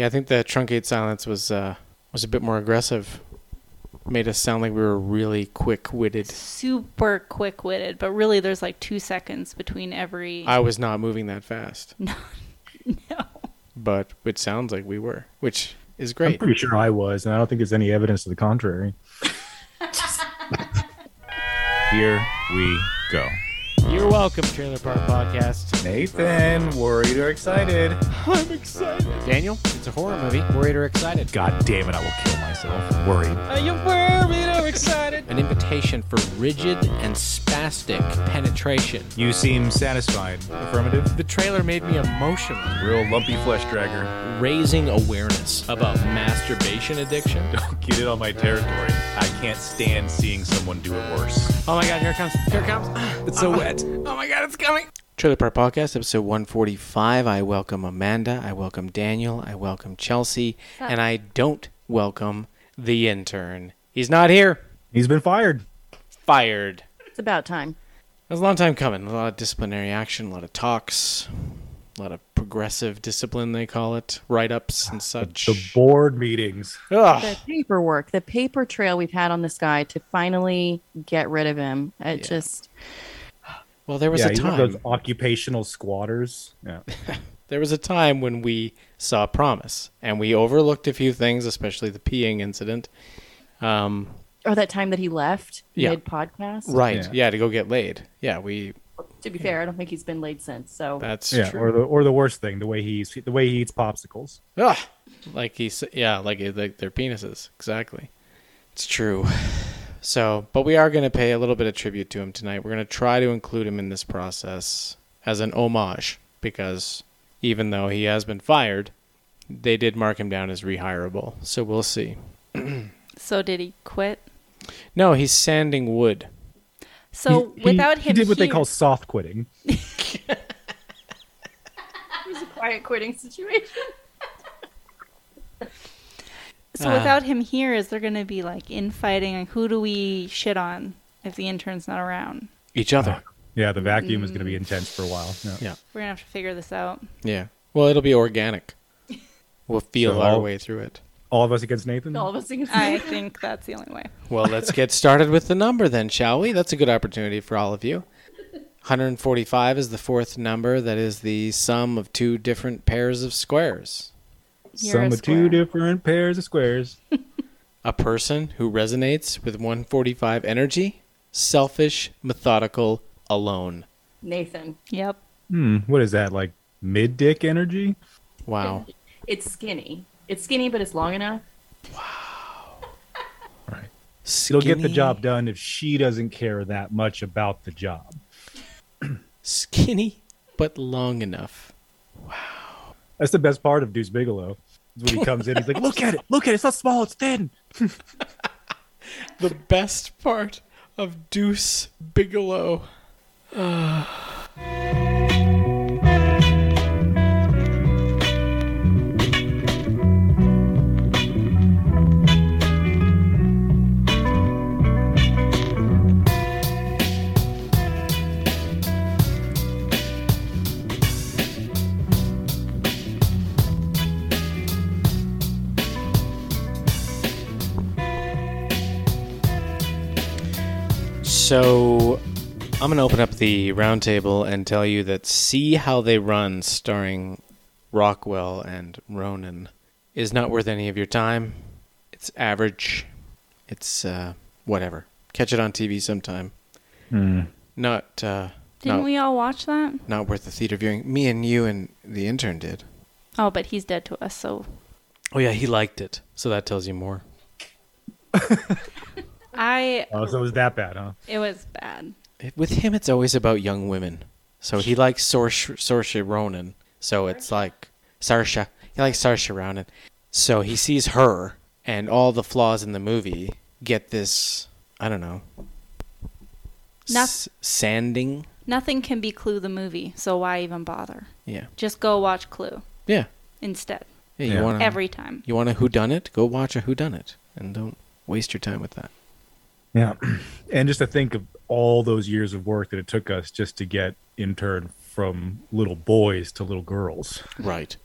Yeah, I think the truncate silence was uh, was a bit more aggressive. Made us sound like we were really quick witted. Super quick witted, but really there's like two seconds between every. I was not moving that fast, no. no. but it sounds like we were, which is great. I'm pretty sure I was, and I don't think there's any evidence to the contrary. Here we go. You're welcome, Trailer Park Podcast. Nathan, worried or excited? I'm excited. Daniel, it's a horror movie. Worried or excited? God damn it, I will kill myself. Worried. Are you worried or excited? An invitation for rigid and spastic penetration. You seem satisfied. Affirmative. The trailer made me emotional. Real lumpy flesh dragger. Raising awareness about masturbation addiction. Don't get it on my territory. I can't stand seeing someone do it worse. Oh my god, here it comes. Here it comes. It's so oh wet. Oh my god, it's coming. Trailer Park Podcast, episode 145. I welcome Amanda. I welcome Daniel. I welcome Chelsea. up? And I don't welcome the intern. He's not here. He's been fired. Fired. It's about time. It was a long time coming. A lot of disciplinary action, a lot of talks, a lot of progressive discipline, they call it, write ups and such. The board meetings. Ugh. The paperwork, the paper trail we've had on this guy to finally get rid of him. It Yeah. just Well, there was yeah, a he's one of time. those occupational squatters. Yeah. There was a time when we saw promise, and we overlooked a few things, especially the peeing incident. Um, or that time that he left Yeah. mid podcast. right? Yeah. Yeah. to go get laid. Yeah, we. To be fair, I don't think he's been laid since. So That's yeah. true. Or the or the worst thing, the way he eats the way he eats popsicles. Ugh. Like he's yeah, like like their penises. Exactly. It's true. So, but we are going to pay a little bit of tribute to him tonight. We're going to try to include him in this process as an homage because even though he has been fired, they did mark him down as rehirable. So we'll see. So did he quit? No, he's sanding wood. So He- he- without him, he did what they here- call soft quitting. it was a quiet quitting situation. So Ah. without him here, is there going to be like infighting? Like, who do we shit on if the intern's not around? Each other. Yeah, the vacuum is going to be intense for a while. Yeah. Yeah. We're gonna have to figure this out. Yeah. Well, it'll be organic. We'll feel So our all- way through it. All of us against Nathan. All of us against I think that's the only way. Well, let's get started with the number then, shall we? That's a good opportunity for all of you. 145 is the fourth number that is the sum of two different pairs of squares. You're Some a of two different pairs of squares. A person who resonates with 145 energy, selfish, methodical, alone. Nathan. Yep. Hmm. What is that like? Mid dick energy? Wow. It's skinny. It's skinny, but it's long enough. Wow. right. Skinny. It'll get the job done if she doesn't care that much about the job. Skinny, but long enough. Wow. That's the best part of Deuce Bigalow. When he comes in, he's like, "Look at it! Look at it! It's not small. It's thin." The best part of Deuce Bigalow. So, I'm going to open up the roundtable and tell you that See How They Run, starring Rockwell and Ronan, is not worth any of your time. It's average. It's, uh, whatever. Catch it on TV sometime. Not, uh, Didn't not, we all watch that? not worth the theater viewing. Me and you and the intern did. Oh, but he's dead to us, so Oh, yeah, he liked it. So that tells you more. I. Oh, so it was that bad, huh? It was bad. With him, it's always about young women. So he likes Saoirse, Saoirse Ronan. So it's like Saoirse. He likes Saoirse Ronan. So he sees her, and all the flaws in the movie get this. I don't know. Noth- s- sanding. Nothing can be Clue the movie, so why even bother? Yeah. Just go watch Clue Yeah. instead. Yeah. You Yeah. want Every time. You want a who done it? Go watch a who done it, and don't waste your time with that. Yeah. And just to think of all those years of work that it took us just to get intern from little boys to little girls. Right.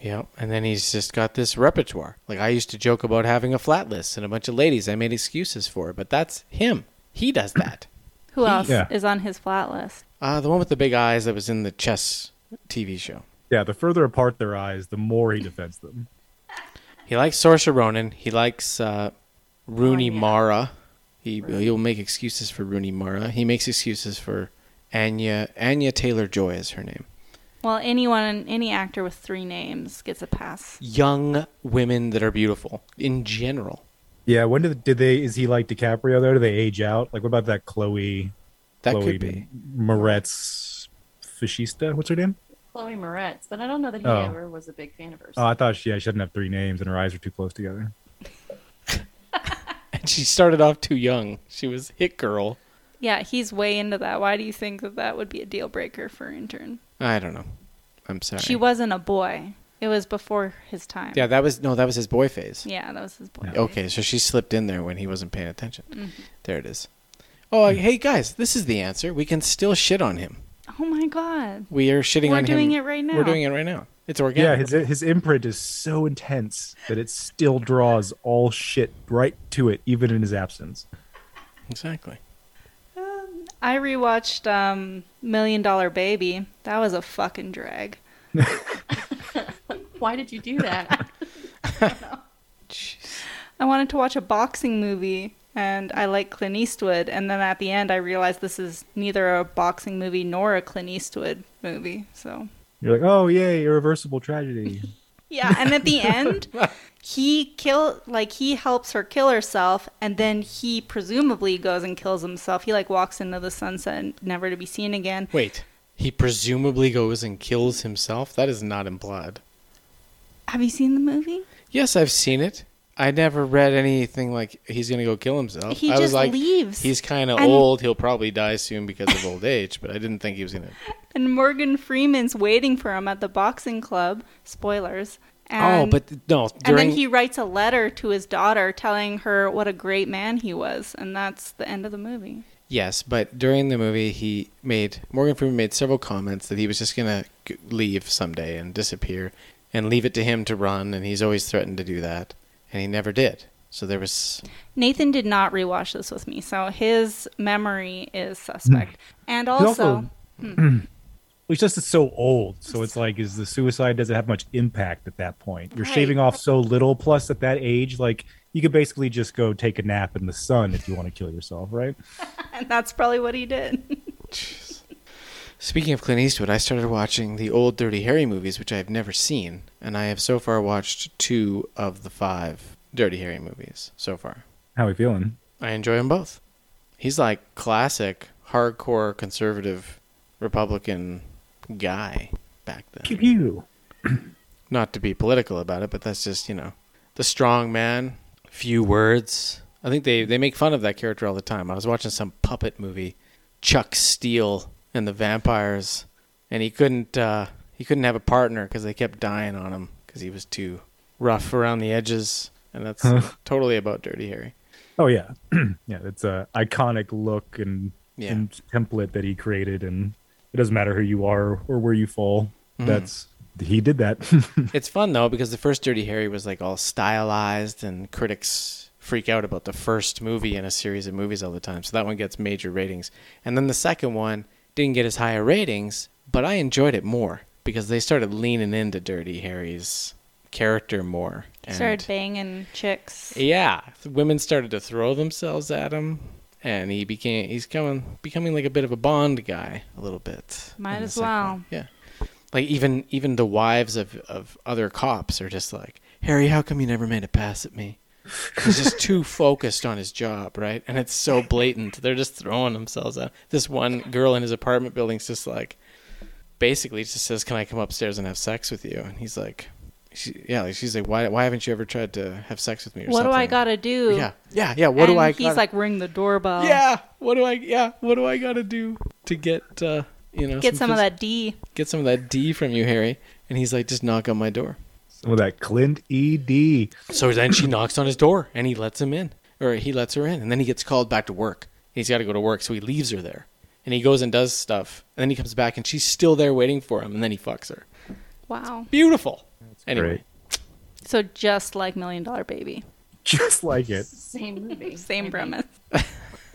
Yep. And then he's just got this repertoire. Like I used to joke about having a flat list and a bunch of ladies I made excuses for, but that's him. He does that. Who He- else Yeah. is on his flat list? Uh, the one with the big eyes that was in the chess TV show. Yeah, the further apart their eyes, the more he defends them. He likes Saoirse Ronan. He likes uh, Rooney Oh, yeah. Mara. He he'll make excuses for Rooney Mara. He makes excuses for Anya Anya Taylor Joy is her name. Well, anyone, any actor with three names gets a pass. Young women that are beautiful in general. Yeah, when did did they? Is he like DiCaprio though? Do they age out? Like, what about that Chloe? That Chloe could be. Moretz Fashista. What's her name? Chloe Moretz, but I don't know that he Oh. ever was a big fan of hers. Oh, I thought she, yeah, she didn't have three names and her eyes are too close together. And she started off too young. She was hit girl. Yeah, he's way into that. Why do you think that that would be a deal breaker for intern? I don't know. I'm sorry. She wasn't a boy. It was before his time. Yeah, that was no, that was his boy phase. Yeah, that was his boy. Okay, so she slipped in there when he wasn't paying attention. Mm-hmm. There it is. Oh, uh, hey guys, this is the answer. We can still shit on him. Oh my god. We are shitting We're on him. We're doing it right now. We're doing it right now. It's Yeah, organic. his his imprint is so intense that it still draws all shit right to it, even in his absence. exactly. I rewatched um, Million Dollar Baby. That was a fucking drag. Why did you do that? Jeez. I wanted to watch a boxing movie and I like Clint Eastwood and then at the end I realized this is neither a boxing movie nor a Clint Eastwood movie. So You're like, oh yay, irreversible tragedy. Yeah, and at the end, he kill like he helps her kill herself, and then he presumably goes and kills himself. He like walks into the sunset, never to be seen again. Wait, he presumably goes and kills himself? That is not implied. Have you seen the movie? Yes, I've seen it. I never read anything like he's gonna go kill himself. He I just was like, leaves. he's kind of old. He'll probably die soon because of old age. But I didn't think he was gonna. And Morgan Freeman's waiting for him at the boxing club. Spoilers. oh, And, but no. and then he writes a letter to his daughter telling her what a great man he was, and that's the end of the movie. yes, but during the movie, he made Morgan Freeman made several comments that he was just gonna leave someday and disappear, and leave it to him to run. And he's always threatened to do that, and he never did. So there was Nathan did not rewatch this with me, so his memory is suspect. Hmm. And also, also- hmm. It's just it's so old, so it's like, is the suicide doesn't have much impact at that point? You're Right. shaving off so little. Plus, at that age, like you could basically just go take a nap in the sun if you want to kill yourself, right? and that's probably what he did. Speaking of Clint Eastwood, I started watching the old Dirty Harry movies, which I have never seen, and I have so far watched two of the five Dirty Harry movies so far. How are we feeling? I enjoy them both. He's like classic hardcore conservative Republican guy back Pew then. pew. Not to be political about it, but that's just you know the strong man, few words. I think they they make fun of that character all the time. I was watching some puppet movie, Chuck Steele and the vampires, and he couldn't uh, he couldn't have a partner because they kept dying on him because he was too rough around the edges, and that's totally about Dirty Harry. Oh yeah, yeah. It's a iconic look and, Yeah. and template that he created, and it doesn't matter who you are or where you fall. Mhm. That's he did that. It's fun though because the first Dirty Harry was like all stylized, and critics freak out about the first movie in a series of movies all the time. So that one gets major ratings, and then the second one didn't get as high a ratings, but I enjoyed it more because they started leaning into Dirty Harry's character more. And Started banging chicks. yeah, women started to throw themselves at him, and he became he's coming becoming like a bit of a Bond guy a little bit. Might as well. one. Yeah, like even even the wives of of other cops are just like Harry, how come you never made a pass at me? He's just too focused on his job, right? And it's so blatant. They're just throwing themselves at this one girl in his apartment building's just like basically just says, "Can I come upstairs and have sex with you?" And he's like, she, "Yeah." Like she's like, "Why? Why haven't you ever tried to have sex with me?" Or What do I gotta do? Yeah, yeah, yeah. What do I? He's gotta- like, ring the doorbell. yeah. What do I? Yeah. What do I gotta do to get uh, you know Get some of that D. get some of that D from you, Harry? And he's like, just knock on my door. Some of that Clint E D. So then she knocks on his door, and he lets him in, or he lets her in, and then he gets called back to work. He's got to go to work, so he leaves her there, and he goes and does stuff, and then he comes back, and she's still there waiting for him, and then he fucks her. Wow. Beautiful. Anyway, Great. So just like Million Dollar Baby, Just like it. Same movie. same I premise.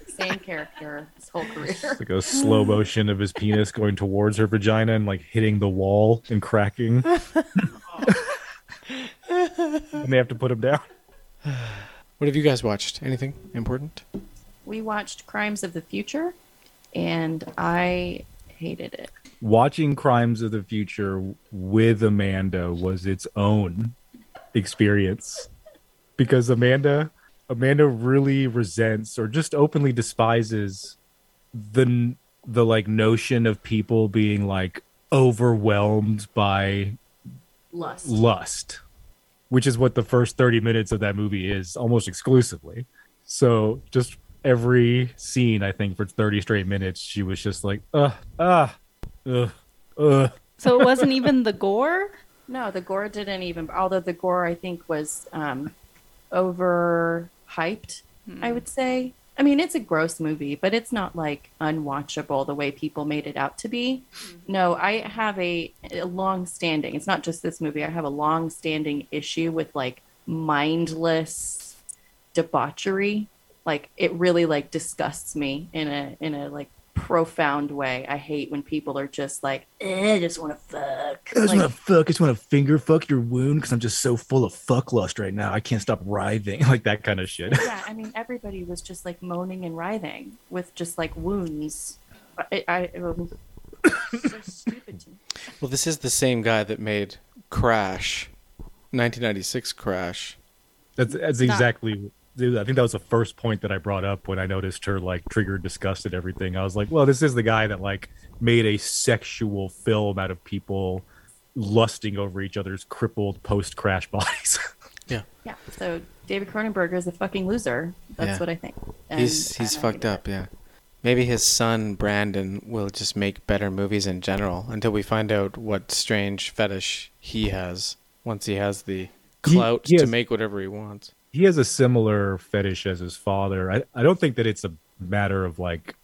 Same character. His whole career. It's Like a slow motion of his penis going towards her vagina and like hitting the wall and cracking. and they have to put him down. what have you guys watched? Anything important? We watched Crimes of the Future, and I hated it. Watching Crimes of the Future with Amanda was its own experience because Amanda Amanda really resents or just openly despises the the like notion of people being like overwhelmed by Lust. lust, which is what the first 30 minutes of that movie is almost exclusively. So just every scene, I think, for 30 straight minutes, she was just like, uh, ah, uh, uh. So it wasn't even the gore. No, the gore didn't even. Although the gore, I think, was um, overhyped. I would say. I mean, it's a gross movie, but it's not like unwatchable the way people made it out to be. Mm-hmm. No, I have a, a long standing. It's not just this movie. I have a long standing issue with like mindless debauchery. Like it really like disgusts me in a in a like profound way. I hate when people are just like, eh, I just want to fuck. I just Like, want to fuck. I just want to finger fuck your wound because I'm just so full of fuck lust right now. I can't stop writhing. Like that kind of shit. yeah, I mean, everybody was just like moaning and writhing with just like wounds. I, I it was so stupid to me. Well, this is the same guy that made Crash, 1996 Crash. That's that's not- exactly. I think that was the first point that I brought up when I noticed her like triggered disgust at everything. I was like, well, this is the guy that like made a sexual film out of people lusting over each other's crippled post crash bodies. Yeah, Yeah, so David Cronenberg is a fucking loser. That's Yeah. what I think. And he's he's fucked hate it. up. Yeah, maybe his son Brandon will just make better movies in general until we find out what strange fetish he has. Once he has the He- clout he to has- make whatever he wants. He has a similar fetish as his father. I, I don't think that it's a matter of like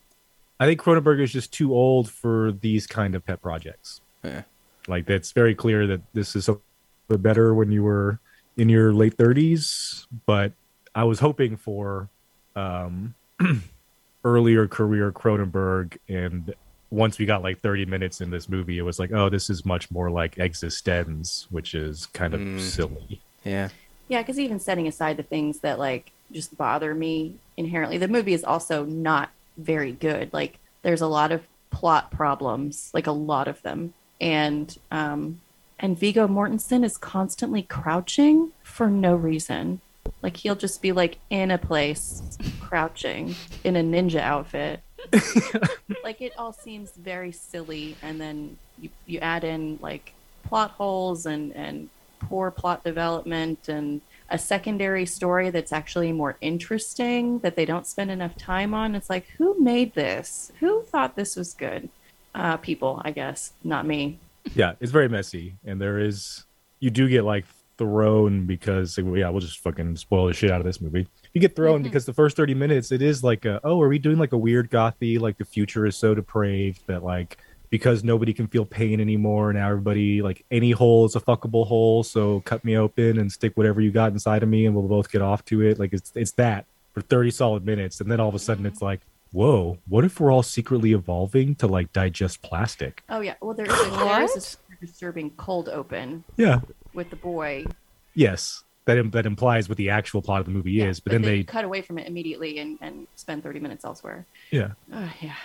I think Cronenberg is just too old for these kind of pet projects. Yeah. Like that's very clear that this is something better when you were in your late 30s, but I was hoping for um earlier career Cronenberg and once we got like 30 minutes in this movie it was like oh this is much more like eXistenZ which is kind of Mm. silly Yeah, Yeah, because even setting aside the things that like just bother me inherently, the movie is also not very good. Like there's a lot of plot problems, like a lot of them, and um, and Viggo Mortensen is constantly crouching for no reason. Like he'll just be like in a place, crouching in a ninja outfit. like it all seems very silly, and then you you add in like plot holes and and poor plot development and a secondary story that's actually more interesting that they don't spend enough time on. It's like, who made this? Who thought this was good? Uh, people, I guess, not me. yeah, it's very messy, and there is you do get like thrown because yeah, we'll just fucking spoil the shit out of this movie. You get thrown because the first thirty minutes it is like, a, oh, are we doing like a weird gothy? Like the future is so depraved that like because nobody can feel pain anymore, now everybody like any hole is a fuckable hole. So cut me open and stick whatever you got inside of me, and we'll both get off to it. Like it's it's that for thirty solid minutes, and then all of a sudden it's like. Whoa! What if we're all secretly evolving to like digest plastic? Oh yeah, well there is a, there is a disturbing cold open Yeah, with the boy, Yes, that that implies what the actual plot of the movie Yeah, is, but, then they, cut away from it immediately and, and spend thirty minutes elsewhere. yeah. Oh yeah,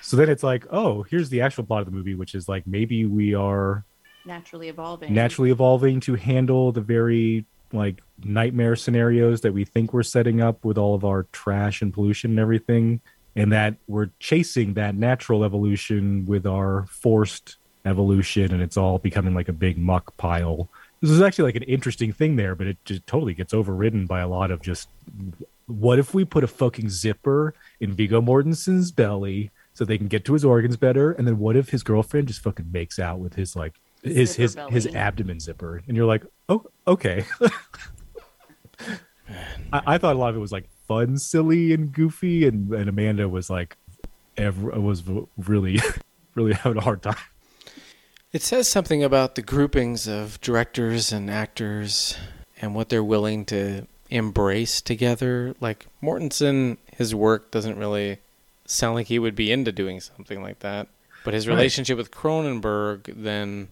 So then it's like, oh, here's the actual plot of the movie, which is like maybe we are naturally evolving. naturally evolving to handle the very like nightmare scenarios that we think we're setting up with all of our trash and pollution and everything, and that we're chasing that natural evolution with our forced evolution, and it's all becoming like a big muck pile. This is actually like an interesting thing there, but it just totally gets overridden by a lot of just what if we put a fucking zipper in Viggo Mortensen's belly so they can get to his organs better, and then what if his girlfriend just fucking makes out with his like his Zipper his belly. his abdomen zipper, and you're like, oh, okay. I, I thought a lot of it was like fun, silly, and goofy, and, and Amanda was like, ever was really, really having a hard time. It says something about the groupings of directors and actors and what they're willing to embrace together. Like Mortensen, his work doesn't really sound like he would be into doing something like that. But his Right. relationship with Cronenberg then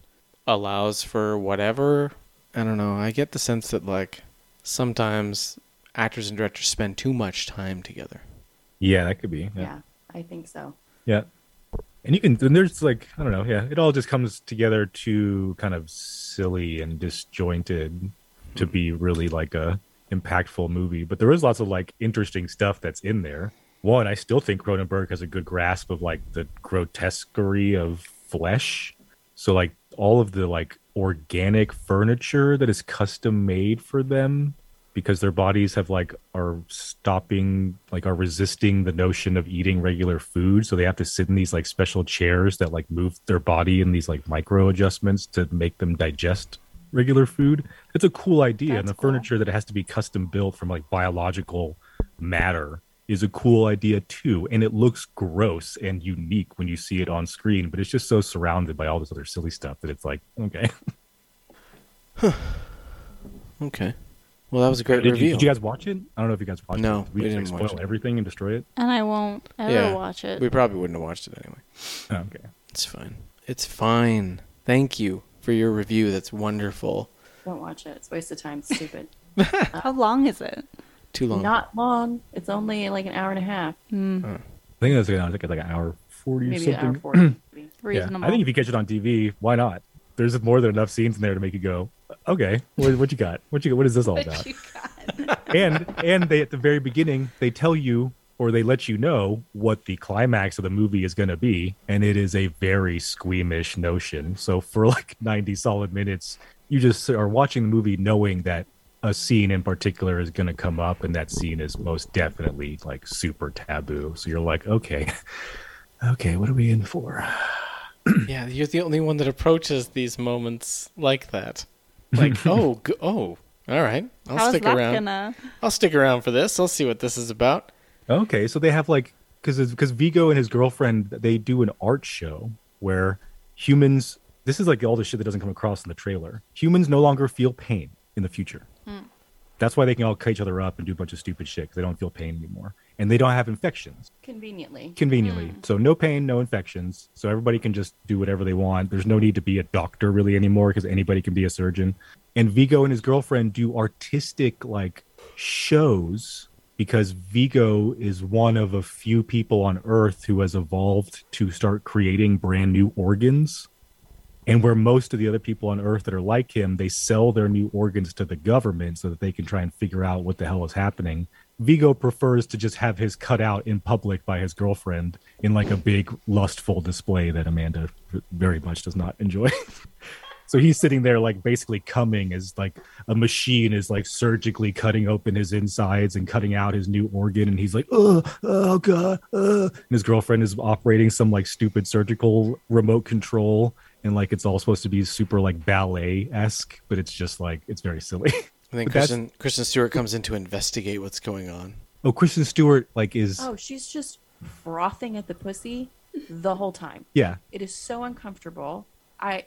allows for whatever. I don't know. I get the sense that like sometimes actors and directors spend too much time together. Yeah, that could be. Yeah. Yeah. I think so. Yeah. And you can, and there's like, I don't know. Yeah. It all just comes together to kind of silly and disjointed to be really like a impactful movie. But there is lots of like interesting stuff that's in there. One, I still think Cronenberg has a good grasp of like the grotesquerie of flesh. So like all of the like organic furniture that is custom made for them because their bodies have like are stopping like are resisting the notion of eating regular food. So they have to sit in these like special chairs that like move their body in these like micro adjustments to make them digest regular food. It's a cool idea and the cool. furniture that has to be custom built from like biological matter is a cool idea too. And it looks gross and unique when you see it on screen but it's just so surrounded by all this other silly stuff that it's like okay. Okay. Well, that was a great did you, did you guys watch it i don't know if you guys watched it. No, it we just, didn't like, watch spoil it. everything and destroy it And I won't ever Yeah. watch it. we probably wouldn't have watched it anyway. Oh, okay It's fine. It's fine. Thank you for your review. That's wonderful. Don't watch it. It's a waste of time. It's stupid. How long is it? Too long. Not long. It's only like an hour and a half. Hmm. I think that's like, I think it's like an hour forty Maybe or an hour something. 40. maybe. Reasonable. Yeah, I think if you catch it on TV, why not? There's more than enough scenes in there to make you go, okay, what, what you got? What you what is this all about? and and they at the very beginning they tell you or they let you know what the climax of the movie is going to be, and it is a very squeamish notion. So for like ninety solid minutes, you just are watching the movie knowing that a scene in particular is going to come up, and that scene is most definitely like super taboo. So you're like, okay, okay, what are we in for? Yeah, you're the only one that approaches these moments like that. Like, oh, go- oh, all right. I'll How's stick that around. gonna? I'll stick around for this. I'll see what this is about. Okay, so they have like because because Viggo and his girlfriend they do an art show where humans. This is like all the shit that doesn't come across in the trailer. Humans no longer feel pain in the future. Hmm. That's why they can all cut each other up and do a bunch of stupid shit because they don't feel pain anymore, and they don't have infections Conveniently. conveniently. Hmm. So no pain, no infections. So everybody can just do whatever they want. There's no need to be a doctor really anymore because anybody can be a surgeon. And Viggo and his girlfriend do artistic like shows because Viggo is one of a few people on earth who has evolved to start creating brand new organs. And where most of the other people on earth that are like him, they sell their new organs to the government so that they can try and figure out what the hell is happening. Viggo prefers to just have his cut out in public by his girlfriend in like a big lustful display that Amanda very much does not enjoy. so he's sitting there like basically coming as like a machine is like surgically cutting open his insides and cutting out his new organ and he's like oh oh god and his girlfriend is operating some like stupid surgical remote control and like it's all supposed to be super like ballet esque but it's just like it's very silly I think But that's- Kristen, Kristen Stewart comes in to investigate what's going on. oh Kristen Stewart like is Oh, she's just frothing at the pussy the whole time. yeah It is so uncomfortable. I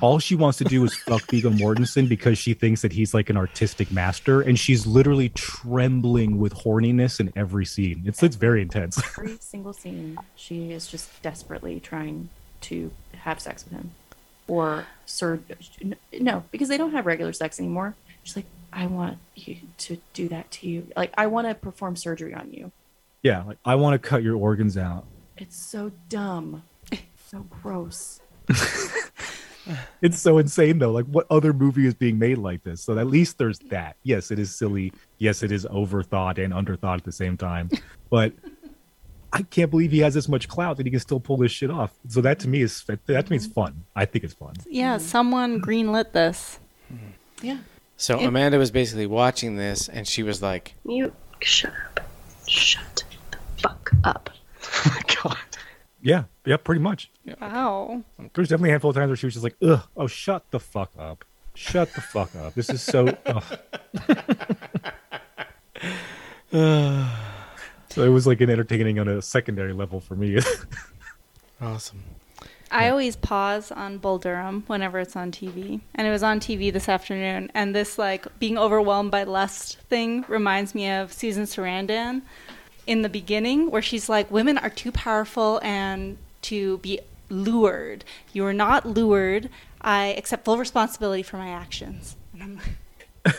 all she wants to do is fuck Viggo Mortensen because she thinks that he's like an artistic master, and she's literally trembling with horniness in every scene. It's it's very intense. every single scene, she is just desperately trying to have sex with him, or sur- no, because they don't have regular sex anymore. She's like, I want you to do that to you. Like, I want to perform surgery on you. yeah, like I want to cut your organs out. It's so dumb, so gross. It's so insane though. Like what other movie is being made like this? So at least there's that. Yes, it is silly. Yes, it is overthought and underthought at the same time. But I can't believe he has this much clout that he can still pull this shit off. So that to me is that to me is fun. I think it's fun. Yeah, someone greenlit this. Yeah. So It- Amanda was basically watching this, and she was like, Mute. Shut up. Shut the fuck up. Oh my god. Yeah, yeah, pretty much. Wow. There's definitely a handful of times where she was just like, "Ugh, oh, shut the fuck up, shut the fuck up." This is so. Ugh." so it was like an entertaining on a secondary level for me. "Awesome." I always pause on Bull Durham whenever it's on TV. And it was on TV this afternoon. And this, like, being overwhelmed by lust thing reminds me of Susan Sarandon in the beginning, where she's like, women are too powerful and to be lured. You are not lured. I accept full responsibility for my actions. And I'm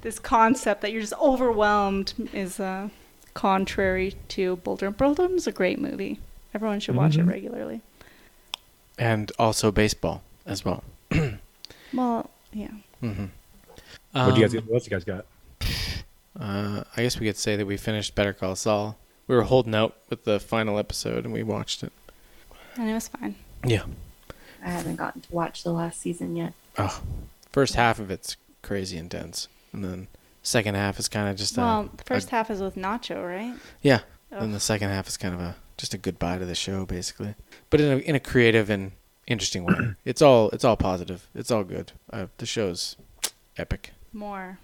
this concept that you're just overwhelmed is uh, contrary to Bull Durham. Bull Durham's a great movie. Everyone should watch it Mhm. regularly. and also baseball as well. Well, yeah. Mm-hmm. what do you guys? What else you guys got? Uh, I guess we could say that we finished Better Call Saul. We were holding out with the final episode, and we watched it. And it was fine. Yeah. I haven't gotten to watch the last season yet. Oh, first half of it's crazy intense, and then second half is kind of just a, well, the first a- half is with Nacho, right? yeah. Ugh. And the second half is kind of a just a goodbye to the show, basically, but in a in a creative and interesting way. it's all it's all positive. It's all good. Uh, the show's epic. More.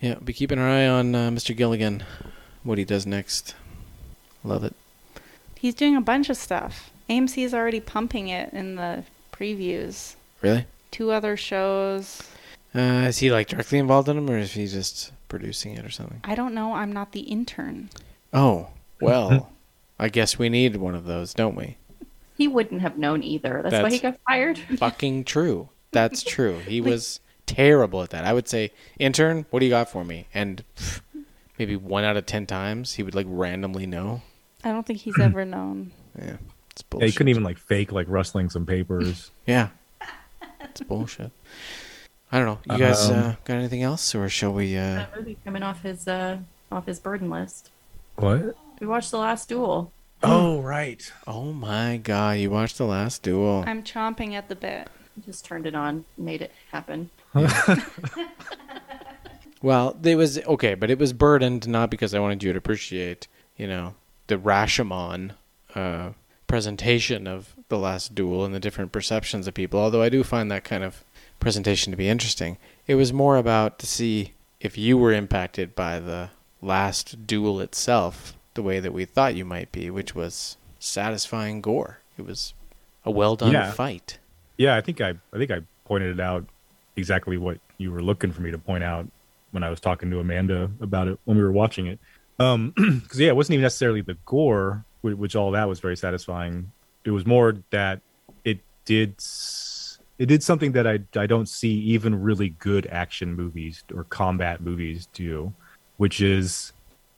Yeah, be keeping our eye on uh, Mr. Gilligan, what he does next. Love it. He's doing a bunch of stuff. AMC is already pumping it in the previews. Really? Two other shows. Uh, is he like directly involved in them, or is he just producing it or something? I don't know. I'm not the intern. Oh, well, I guess we need one of those, don't we? He wouldn't have known either. That's, why he got fired. Fucking true. That's true. He was terrible at that. I would say, intern, what do you got for me? And pff, maybe one out of ten times he would like randomly know. I don't think he's ever known. Yeah, it's Yeah, bullshit. you couldn't even like fake like rustling some papers. Yeah, it's bullshit. I don't know. You guys Um, uh, got anything else, or shall we? Uh... That movie coming off his uh off his burden list. what? We watched The Last Duel. Oh right. Oh my god! You watched the last duel. I'm chomping at the bit. Just turned it on, made it happen. Well, it was okay, but it was burdened not because I wanted you to appreciate, you know, the Rashomon uh, presentation of the last duel and the different perceptions of people. Although I do find that kind of presentation to be interesting. It was more about to see if you were impacted by the last duel itself, the way that we thought you might be, which was satisfying gore. It was a well done Yeah. fight. Yeah, I think I I think I pointed it out exactly what you were looking for me to point out when I was talking to Amanda about it when we were watching it. Um, because yeah, it wasn't even necessarily the gore, which all that was very satisfying. It was more that it did it did something that I I don't see even really good action movies or combat movies do, which is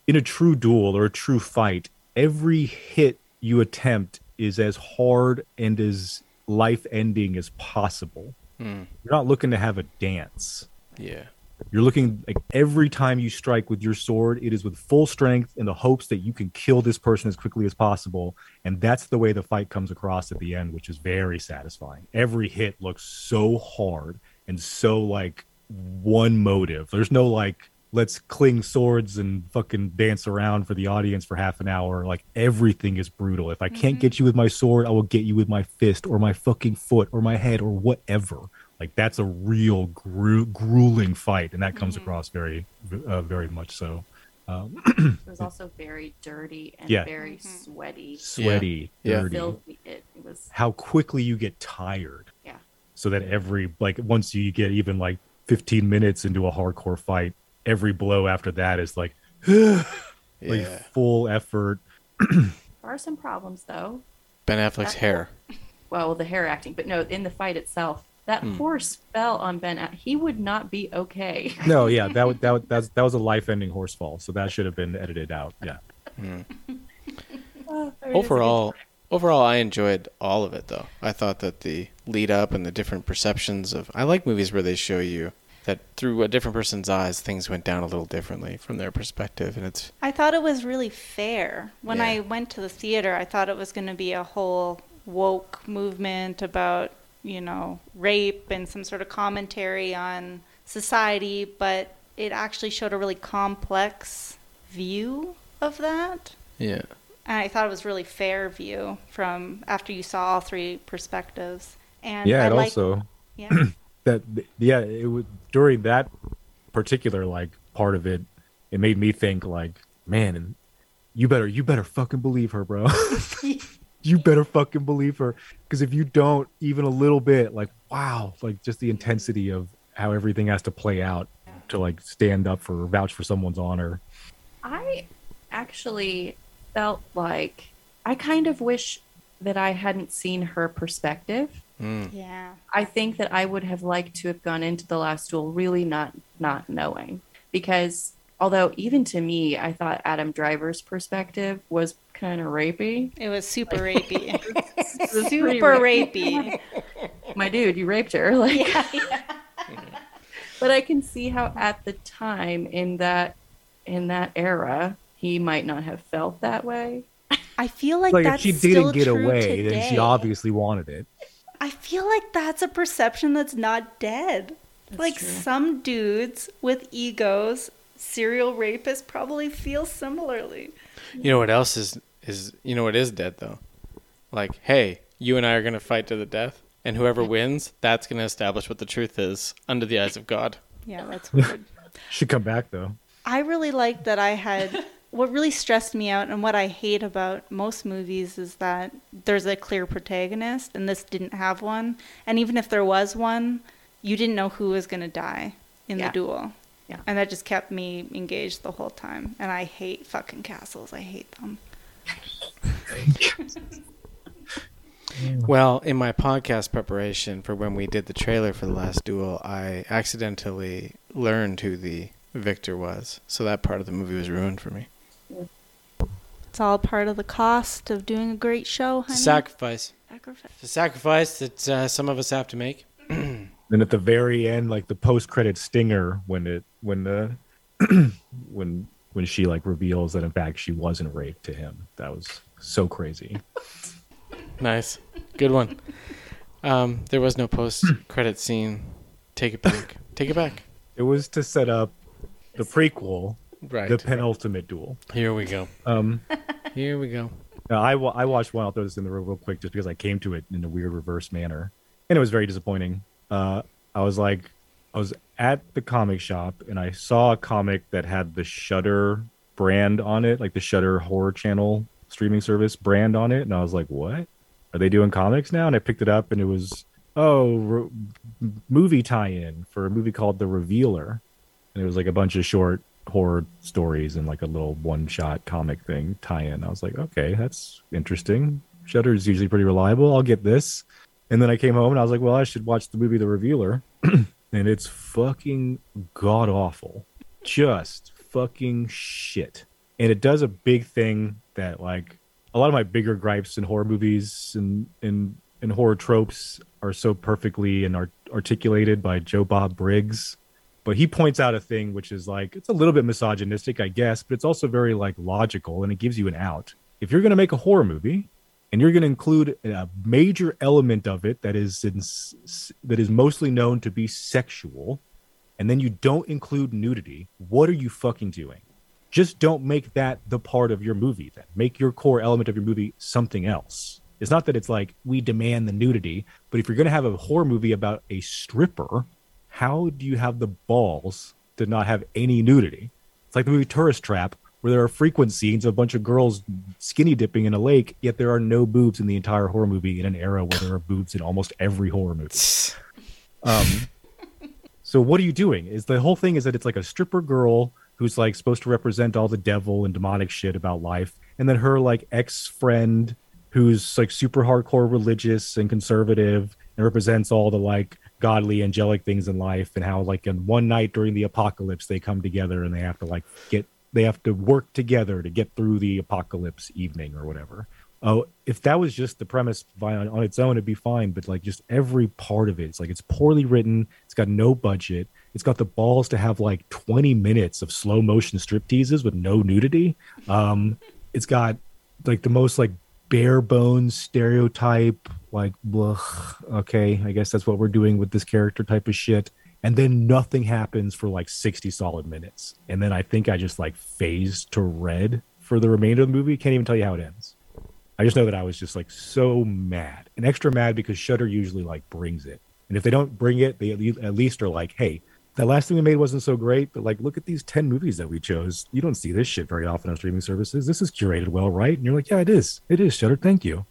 in a true duel or a true fight, every hit you attempt is as hard and as life ending as possible. Hmm. You're not looking to have a dance. Yeah. You're looking like every time you strike with your sword, it is with full strength in the hopes that you can kill this person as quickly as possible. And that's the way the fight comes across at the end, which is very satisfying. Every hit looks so hard and so like one motive. There's no like, let's cling swords and fucking dance around for the audience for half an hour. Like everything is brutal. If I can't mm-hmm. get you with my sword, I will get you with my fist or my fucking foot or my head or whatever. Like that's a real gru- grueling fight, and that comes across very, uh, very much so. Um, It was also very dirty and Yeah. very sweaty. sweaty, Yeah. dirty. Filthy. It, it was How quickly you get tired. yeah. So that every like once you get even like 15 minutes into a hardcore fight, every blow after that is like, like Yeah. full effort. There are some problems though. Ben Affleck's hair. Well, the hair acting, but no, in the fight itself, that Hmm. horse fell on Ben. He would not be okay. No, yeah, that would- that would- that's that was a life-ending horse fall, so that should have been edited out. Yeah. Oh, there overall overall i enjoyed all of it though i thought that the lead up and the different perceptions of i like movies where they show you that through a different person's eyes things went down a little differently from their perspective and it's I thought it was really fair. When Yeah. I went to the theater, I thought it was going to be a whole woke movement about, you know, rape and some sort of commentary on society, but it actually showed a really complex view of that. yeah And I thought it was really fair view from after you saw all three perspectives. And yeah, I and like, also yeah. that yeah, it was during that particular like part of it, it made me think like, man, and you better you better fucking believe her, bro. you better fucking believe her. Because if you don't, even a little bit, like wow, like just the intensity of how everything has to play out to like stand up for vouch for someone's honor. I actually felt like I kind of wish that I hadn't seen her perspective. Mm. Yeah. I think that I would have liked to have gone into the last duel really not not knowing because although even to me I thought Adam Driver's perspective was kind of rapey. It was super rapey. It was pretty super rapey. rapey. My dude, you raped her. Like But I can see how at the time in that in that era he might not have felt that way. I feel like, Like if she didn't get true away, then she obviously wanted it. I feel like that's a perception that's not dead. like true. some dudes with egos, serial rapists probably feel similarly. You know what else is is you know what is dead though? Like, hey, you and I are gonna fight to the death, and whoever wins, that's gonna establish what the truth is under the eyes of God. Yeah, that's weird. Should come back though. I really like that I had what really stressed me out and what I hate about most movies is that there's a clear protagonist and this didn't have one. And even if there was one, you didn't know who was going to die in Yeah. the duel. Yeah. And that just kept me engaged the whole time. And I hate fucking castles. I hate them. Well, in my podcast preparation for when we did the trailer for the last duel, I accidentally learned who the victor was. So that part of the movie was ruined for me. It's all part of the cost of doing a great show, honey. sacrifice. Sacrifice. It's a sacrifice that uh, some of us have to make. Then at the very end, like the post credit stinger when it when the when when she like reveals that in fact she wasn't raped to him. That was so crazy. Nice. Good one. Um, there was no post credit scene. Take it back. Take it back. It was to set up the prequel, Right. the penultimate duel. Here we go. Um, Here we go. I, wa- I watched one. I'll throw this in the real, real quick just because I came to it in a weird reverse manner. And it was very disappointing. Uh, I was like, I was at the comic shop and I saw a comic that had the Shudder brand on it, like the Shudder horror channel streaming service brand on it. And I was like, what? Are they doing comics now? And I picked it up and it was, oh, re- movie tie in for a movie called The Revealer. And it was like a bunch of short horror stories and like a little one shot comic thing tie in. I was like, okay, that's interesting. Shudder is usually pretty reliable. I'll get this. And then I came home and I was like, well, I should watch the movie The Revealer. and it's fucking god awful. Just fucking shit. And it does a big thing that like a lot of my bigger gripes in horror movies and and, and horror tropes are so perfectly and art- articulated by Joe Bob Briggs but he points out a thing which is like it's a little bit misogynistic i guess but it's also very like logical and it gives you an out if you're going to make a horror movie and you're going to include a major element of it that is in, that is mostly known to be sexual. And then you don't include nudity. What are you fucking doing? Just don't make that the part of your movie then. Make your core element of your movie something else. It's not that it's like we demand the nudity but if you're going to have a horror movie about a stripper how do you have the balls to not have any nudity? It's like the movie Tourist Trap, where there are frequent scenes of a bunch of girls skinny dipping in a lake, yet there are no boobs in the entire horror movie in an era where there are boobs in almost every horror movie. Um, so what are you doing? Is the whole thing is that it's like a stripper girl who's like supposed to represent all the devil and demonic shit about life, and then her like ex friend who's like super hardcore religious and conservative and represents all the like godly angelic things in life and how like in one night during the apocalypse they come together and they have to like get they have to work together to get through the apocalypse evening or whatever. Oh if that was just the premise by, on, on its own it'd be fine but like just every part of it it's like it's poorly written it's got no budget it's got the balls to have like 20 minutes of slow motion strip teases with no nudity. Um it's got like the most like bare bones stereotype like blah, okay i guess that's what we're doing with this character type of shit and then nothing happens for like 60 solid minutes and then i think i just like phased to red for the remainder of the movie can't even tell you how it ends i just know that i was just like so mad and extra mad because Shudder usually like brings it and if they don't bring it they at least are like hey that last thing we made wasn't so great, but like, look at these 10 movies that we chose. You don't see this shit very often on streaming services. This is curated well, right? And you're like, yeah, it is. It is, Shudder. Thank you.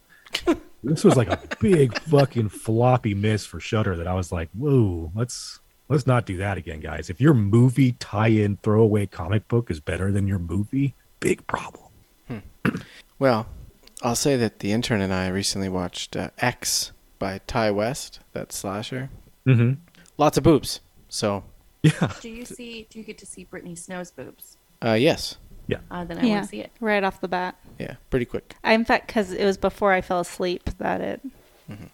This was like a big fucking floppy miss for Shudder that I was like, whoa, let's let's not do that again, guys. If your movie tie-in throwaway comic book is better than your movie, big problem. Well, I'll say that the intern and I recently watched uh, X by Ti West, that slasher. Mm-hmm. Lots of boobs. So, Yeah. Do you see? Do you get to see Brittany Snow's boobs? uh, yes. Uh, then I yeah, want to see it. right off the bat. Yeah, pretty quick. I, in fact, because it was before I fell asleep that it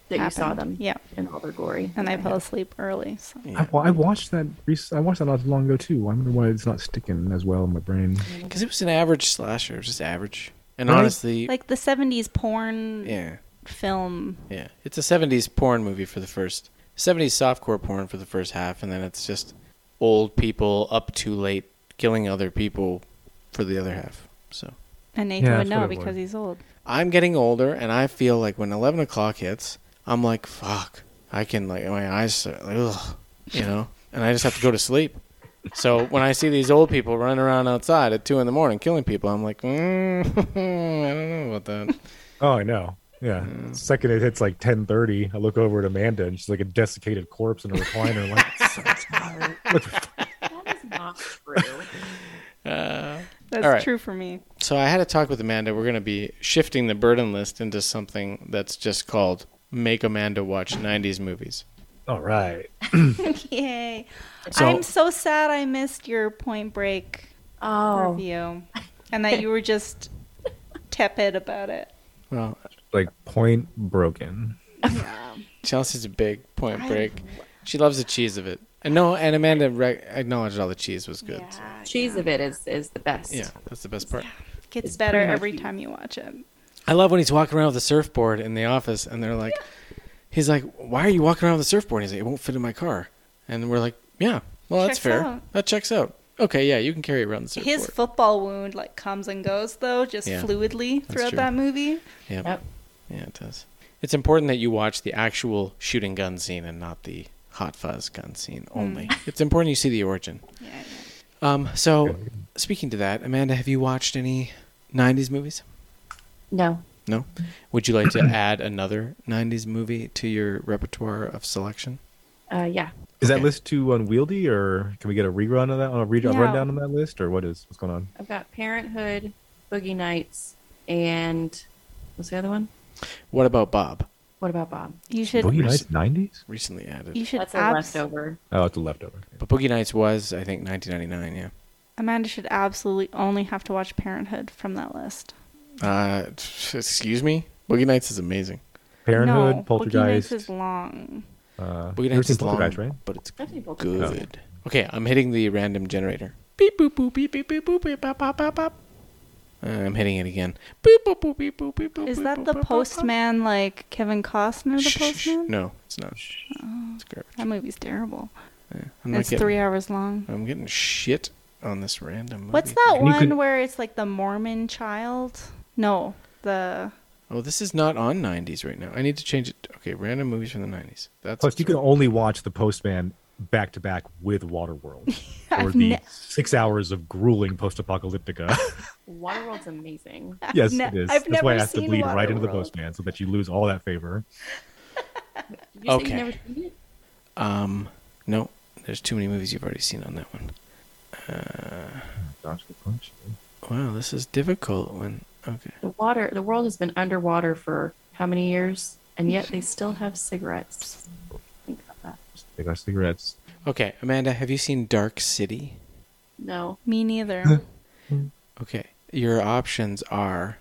That you saw them. Yeah, In all their glory. and I Okay. fell asleep early. So. Yeah. I, well, I watched that. I watched that not too long ago too. I wonder why it's not sticking as well in my brain. Mm. Because it was an average slasher. It was just average. And Right. honestly, Like the '70s porn yeah, film. yeah. It's a 70s porn movie for the first, 70s softcore porn for the first half, and then it's just old people up too late killing other people for the other half. So. And Nathan Yeah, would that's know it because was. he's old. I'm getting older, and I feel like when 11 o'clock hits, I'm like, fuck. I can, like, my eyes, are like, ugh, you know? And I just have to go to sleep. So when I see these old people running around outside at 2 in the morning killing people, I'm like, mm, I don't know about that. Oh, I know. Yeah. Second it hits like ten thirty, I look over at Amanda and she's like a desiccated corpse in a recliner. like, so tired. That is not true. Uh, That's All right. true for me. so I had a talk with Amanda. We're going to be shifting the burden list into something that's just called Make Amanda Watch 90s Movies. All right. Yay! So- I'm so sad I missed your Point Break Oh, review, and that you were just tepid about it. Well, Like point broken. Yeah. Chelsea's a big point break. She loves the cheese of it. And no, and Amanda re- acknowledged all the cheese was good. so- Yeah, cheese of it is is the best. Yeah, that's the best part. gets It's better pretty much every you. time you watch it. I love when he's walking around with a surfboard in the office, and they're like, he's like, "Why are you walking around with a surfboard?" He's like, "It won't fit in my car," and we're like, "Yeah, well, that's Checks fair. out. That checks out. Okay, yeah, you can carry it around the surfboard." His football wound like comes and goes though, just Yeah, fluidly throughout true. that movie. Yep. Yep. Yeah, it does. It's important that you watch the actual shooting gun scene and not the hot fuzz gun scene only. It's important you see the origin. Yeah, yeah. Um, so speaking to that, Amanda, have you watched any '90s movies? No. No. Would you like to add another '90s movie to your repertoire of selection? Uh, yeah. Is that list too unwieldy, or can we get a rerun of that? A, re- a Yeah. rundown on that list, or what is what's going on? I've got Parenthood, Boogie Nights, and what's the other one? What about Bob? What about Bob? You should Boogie Nights nineties? Recently added. you should That's a abs- leftover. Oh, it's a leftover. But Boogie Nights was, I think, 1999. Yeah. Amanda should absolutely only have to watch Parenthood from that list. Uh, t- excuse me. Boogie Nights is amazing. Parenthood, no, Poltergeist. Boogie Nights is long. uh, Boogie Nights is long, right? but it's I've good. Okay, I'm hitting the random generator. Beep boop boop beep beep beep boop beep bop bop bop bop. Uh, I'm hitting it again. Beep boop boop beep boop beep boop. Is that the boop, boop, boop. postman like Kevin Costner, the postman? No, it's not. It's garbage. That movie's terrible. Yeah, I'm not It's getting, three hours long. I'm getting shit on this random movie. What's that And one could- where it's like the Mormon child? No, the Oh, this is not on 90s right now. I need to change it. Okay, random movies from the 90s. That's Plus, you can only watch the Postman back to back with Waterworld, or the ne- six hours of grueling post-apocalyptica. Waterworld's amazing. yes, ne- it is. I've That's why I never have to seen bleed right into the Postman so that you lose all that favor. You Okay. you've never seen it? Um, no, there's too many movies you've already seen on that one. Dodge the punch. Wow, this is difficult. When okay, The water, the world has been underwater for how many years, and yet they still have cigarettes. Think about. They got cigarettes. okay, Amanda, have you seen Dark City? No. me neither. Okay, your options are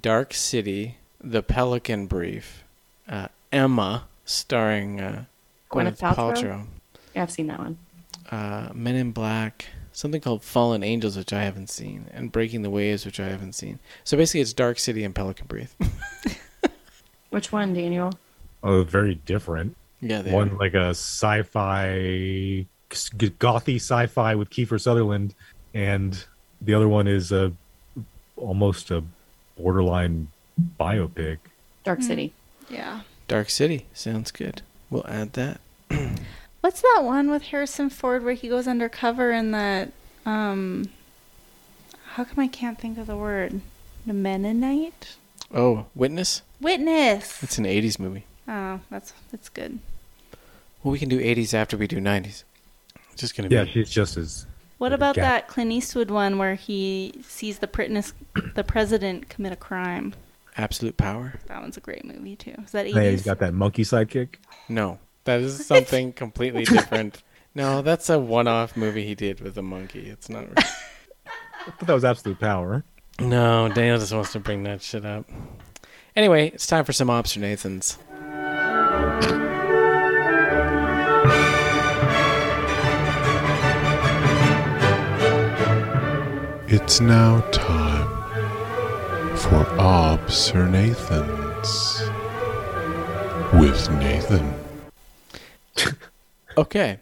Dark City, The Pelican Brief, uh, Emma, starring uh, Gwyneth Gwyneth Paltrow? Paltrow, Yeah, I've seen that one. uh, Men in Black, something called Fallen Angels, which I haven't seen, and Breaking the Waves, which I haven't seen. So basically, it's Dark City and Pelican Brief. Which one, Daniel? Oh, very different. Yeah, they One are. like a sci-fi, gothy sci-fi with Kiefer Sutherland, and the other one is a almost a borderline biopic. Dark City. yeah. Dark City sounds good. We'll add that. What's that one with Harrison Ford where he goes undercover in that? Um, how come I can't think of the word? The Mennonite. Oh, Witness? Witness. It's an 80s movie. Oh, that's that's good. Well, we can do 80s after we do 90s. It's just going to Yeah, be. she's just as. What about gap. that Clint Eastwood one where he sees the pritness, the president commit a crime? Absolute Power? That one's a great movie too. Is that 80s? Hey, he's got that monkey sidekick. No. That is something completely different. No, that's a one off movie he did with a monkey. It's not. I thought that was absolute power. No, Daniel just wants to bring that shit up. Anyway, it's time for some Obster It's now time for Obs or Nathan's with Nathan. Okay.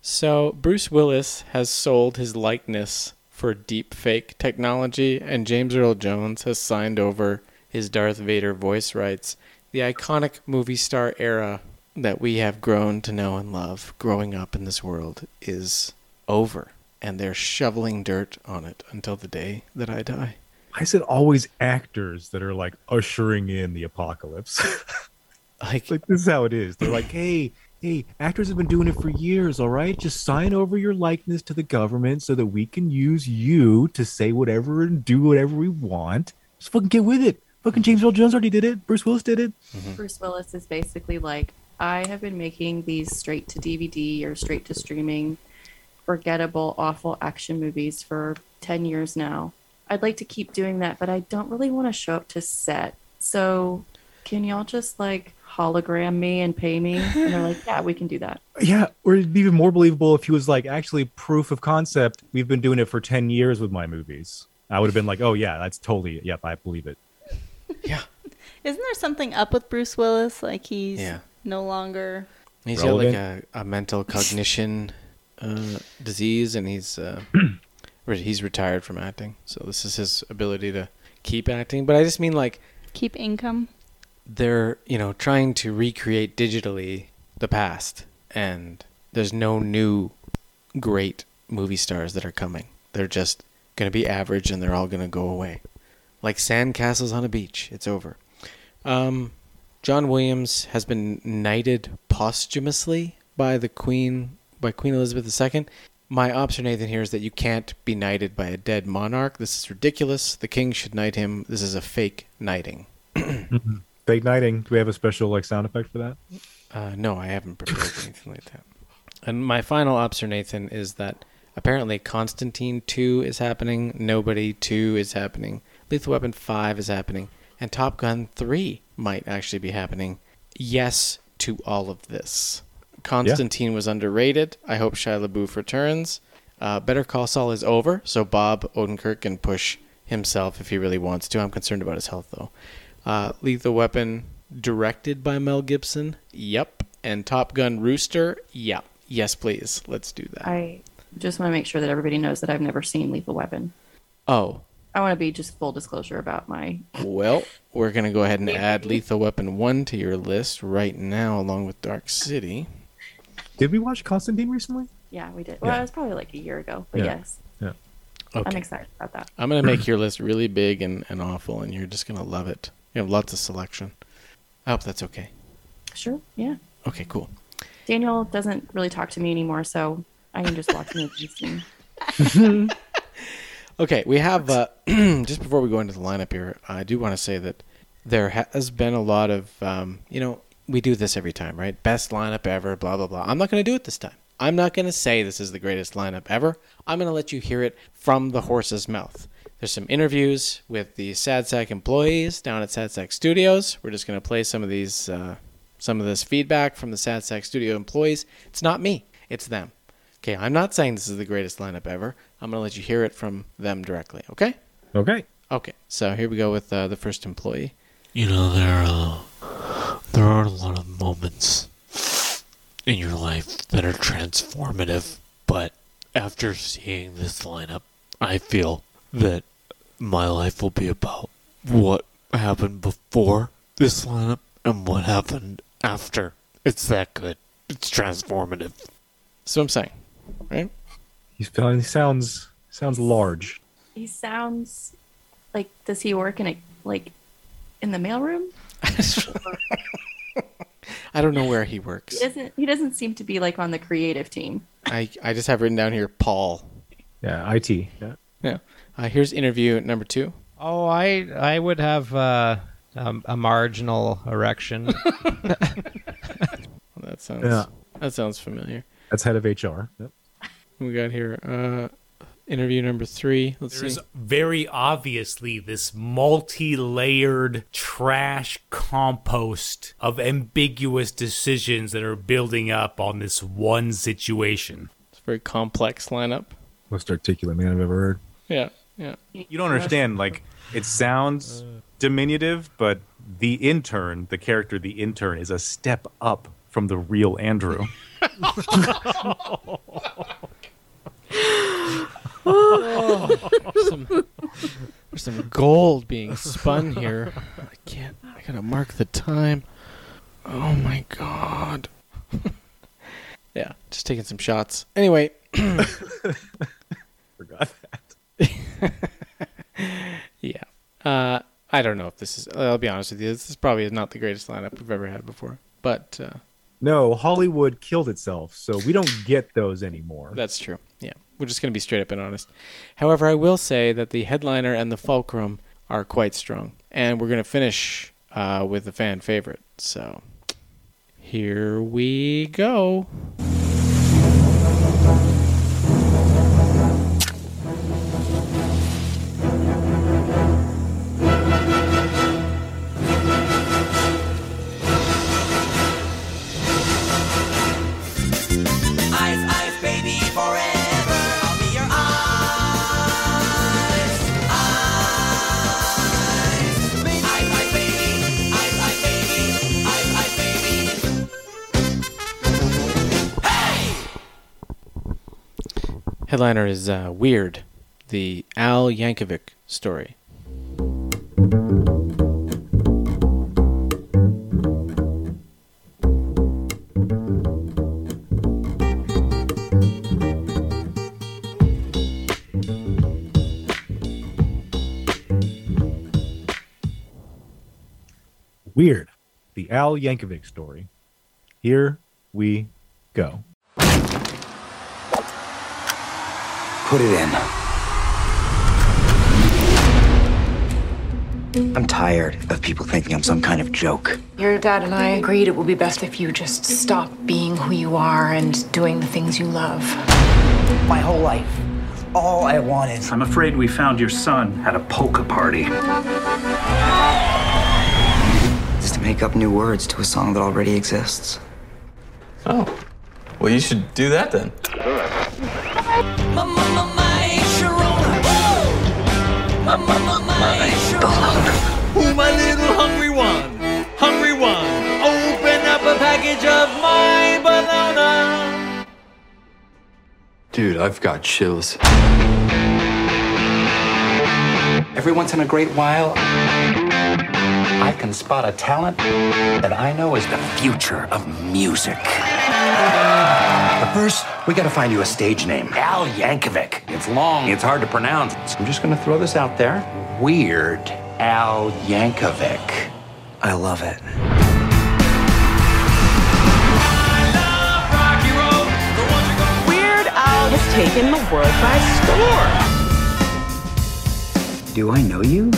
So Bruce Willis has sold his likeness for deep fake technology, and James Earl Jones has signed over his Darth Vader voice rights. The iconic movie star era that we have grown to know and love growing up in this world is over, and they're shoveling dirt on it until the day that I die. Why is it always actors that are like ushering in the apocalypse? Like, like this is how it is. They're like, hey, hey, actors have been doing it for years, all right? Just sign over your likeness to the government so that we can use you to say whatever and do whatever we want. Just fucking get with it. Fucking James Earl Jones already did it. Bruce Willis did it. Mm-hmm. Bruce Willis is basically like, I have been making these straight to DVD or straight to streaming, forgettable, awful action movies for 10 years now. I'd like to keep doing that, but I don't really want to show up to set. So can y'all just like hologram me and pay me? And they're like, yeah, we can do that. Yeah, or it'd be even more believable if he was like, actually, proof of concept. We've been doing it for 10 years with my movies. I would have been like, oh, yeah, that's totally, yep, I believe it. yeah. Isn't there something up with Bruce Willis? Like he's Yeah. no longer. He's got like a, a mental cognition uh, disease, and he's uh, he's retired from acting. So this is his ability to keep acting. But I just mean like Keep income. they're you know trying to recreate digitally the past, and there's no new great movie stars that are coming. They're just gonna be average, and they're all gonna go away, like sandcastles on a beach. It's over. Um, John Williams has been knighted posthumously by the Queen by Queen Elizabeth II. My observation here is that you can't be knighted by a dead monarch. This is ridiculous. The king should knight him. This is a fake knighting. Fake knighting. Do we have a special like sound effect for that? Uh, no, I haven't prepared anything like that. And my final observation is that apparently Constantine 2 is happening, Nobody 2 is happening, Lethal Weapon 5 is happening, and Top Gun 3 might actually be happening. Yes to all of this. Constantine was underrated. I hope Shia LaBeouf returns. Uh, Better Call Saul is over, so Bob Odenkirk can push himself if he really wants to. I'm concerned about his health, though. Uh, Lethal Weapon, directed by Mel Gibson. Yep. And Top Gun Rooster. Yep. Yes, please. Let's do that. I just want to make sure that everybody knows that I've never seen Lethal Weapon. oh, I want to be just full disclosure about my. well, we're going to go ahead and add Lethal Weapon 1 to your list right now, along with Dark City. Did we watch Constantine recently? Yeah, we did. Well, Yeah. it was probably like a year ago, but Yeah. yes, Yeah. Okay. I'm excited about that. I'm going to make your list really big and, and awful, and you're just going to love it. You have lots of selection. I hope that's okay. Sure. Yeah. Okay, cool. Daniel doesn't really talk to me anymore, so I can just watch movies. And Okay, we have uh, just before we go into the lineup here, I do want to say that there has been a lot of um, you know we do this every time, right? Best lineup ever, blah blah blah. I'm not going to do it this time. I'm not going to say this is the greatest lineup ever. I'm going to let you hear it from the horse's mouth. There's some interviews with the Sad Sack employees down at Sad Sack Studios. We're just going to play some of these, uh, some of this feedback from the Sad Sack Studio employees. It's not me, it's them. Okay, I'm not saying this is the greatest lineup ever. I'm going to let you hear it from them directly, okay? Okay. Okay, so here we go with uh, the first employee. You know, there are. uh, there are a lot of moments in your life that are transformative, but after seeing this lineup, I feel that my life will be about what happened before this lineup and what happened after. It's that good. It's transformative. That's what I'm saying, right? He's feeling. He sounds sounds large. he sounds like does he work in a like in the mailroom. I don't know where he works. He doesn't. He doesn't seem to be like on the creative team. I, I just have written down here Paul. Yeah, IT. Yeah. Yeah. Uh, here's interview number two. Oh, I I would have uh, um, a marginal erection. That sounds Yeah. that sounds familiar. That's head of HR. Yep. We got here uh, interview number three. Let's There's see. very obviously this multi-layered trash compost of ambiguous decisions that are building up on this one situation. It's a very complex lineup. Most articulate man I've ever heard. Yeah. Yeah. You don't understand. Like it sounds diminutive, but the intern, the character, the intern, is a step up from the real Andrew. There's some, there's some gold being spun here. I can't. I gotta mark the time. Oh my god. yeah, just taking some shots. Anyway, Forgot that. yeah. Uh, I don't know if this is. I'll be honest with you. This is probably not the greatest lineup we've ever had before. But uh, No, Hollywood killed itself, so we don't get those anymore. That's true. Yeah. We're just going to be straight up and honest. However, I will say that the headliner and the fulcrum are quite strong. And we're going to finish uh, with a fan favorite. So here we go. Headliner is uh, Weird, the Al Yankovic story. Weird. The Al Yankovic story. Here we go. Put it in. I'm tired of people thinking I'm some kind of joke. Your dad and I agreed it would be best if you just stop being who you are and doing the things you love. My whole life, all I wanted. I'm afraid we found your son at a polka party. is to make up new words to a song that already exists. Oh. Well, you should do that then. Dude, I've got chills. Every once in a great while, I can spot a talent that I know is the future of music. But first, we gotta find you a stage name. Al Yankovic. It's long, it's hard to pronounce. So I'm just gonna throw this out there. Weird Al Yankovic. I love it. Has taken the world by storm. Do I know you?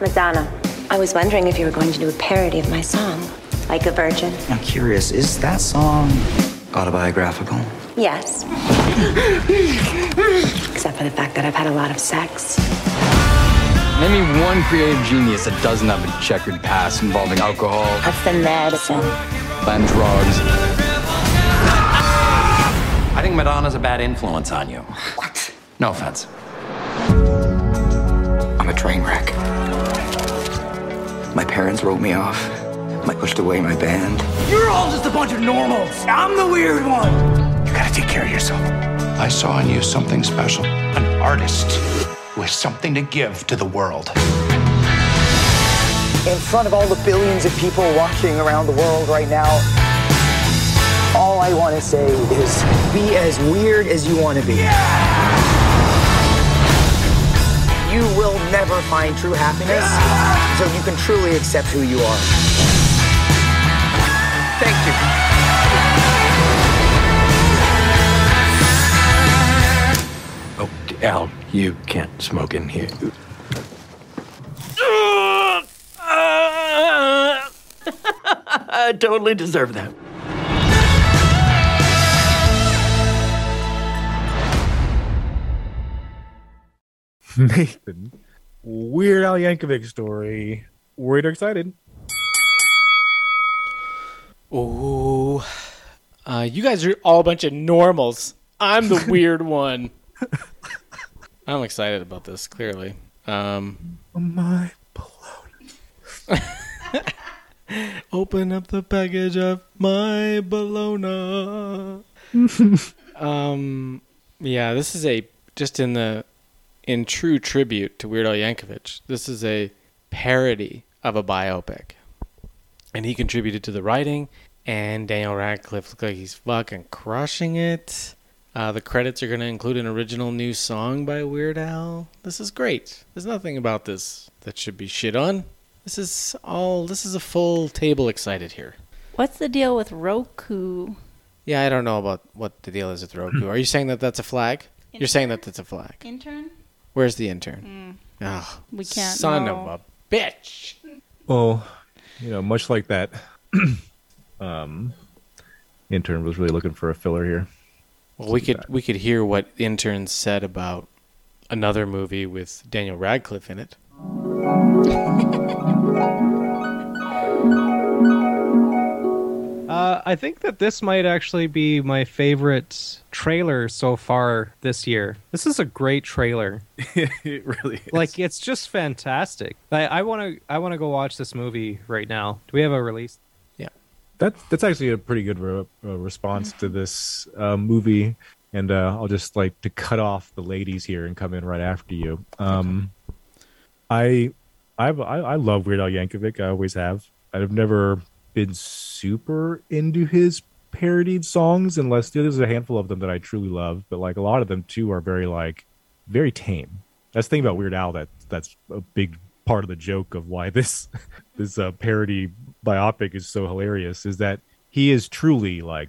Madonna, I was wondering if you were going to do a parody of my song, Like a Virgin. I'm curious, is that song autobiographical? Yes. Except for the fact that I've had a lot of sex. Name me one creative genius that doesn't have a checkered past involving alcohol That's the medicine. and drugs. I think Madonna's a bad influence on you. What? No offense. I'm a train wreck. My parents wrote me off. I pushed away my band. You're all just a bunch of normals. I'm the weird one. You gotta take care of yourself. I saw in you something special. An artist who has something to give to the world. In front of all the billions of people watching around the world right now, all I want to say is be as weird as you want to be. You will never find true happiness until you can truly accept who you are. Thank you. Oh, Al, you can't smoke in here. I totally deserve that. Nathan, Weird Al Yankovic story. Worried or excited? Ooh. Uh, you guys are all a bunch of normals. I'm the weird one. I'm excited about this, clearly. Um, My Bologna open up the package of my bologna. um, yeah, this is a just in the in true tribute to Weird Al Yankovic. This is a parody of a biopic, and he contributed to the writing. And Daniel Radcliffe looks like he's fucking crushing it. Uh, the credits are going to include an original new song by Weird Al. This is great. There's nothing about this that should be shit on. This is all. This is a full table excited here. What's the deal with Roku? Yeah, I don't know about what the deal is with Roku. Are you saying that that's a flag? You're saying that that's a flag. Intern? Where's the intern? Mm. Oh, We can't Son know. of a bitch. Well, you know, much like that um, intern was really looking for a filler here. Well, we could we could hear what interns said about another movie with Daniel Radcliffe in it. Uh, I think that this might actually be my favorite trailer so far this year. This is a great trailer. it really is. Like it's just fantastic. I want to I want to go watch this movie right now. Do we have a release? Yeah. That that's actually a pretty good re- uh, response to this uh, movie, and uh, I'll just like to cut off the ladies here and come in right after you. Um, I, I've, I I love Weird Al Yankovic. I always have. I've never been super into his parodied songs, unless there's a handful of them that I truly love. But like a lot of them too are very like very tame. That's the thing about Weird Al that that's a big part of the joke of why this this uh, parody biopic is so hilarious is that he is truly like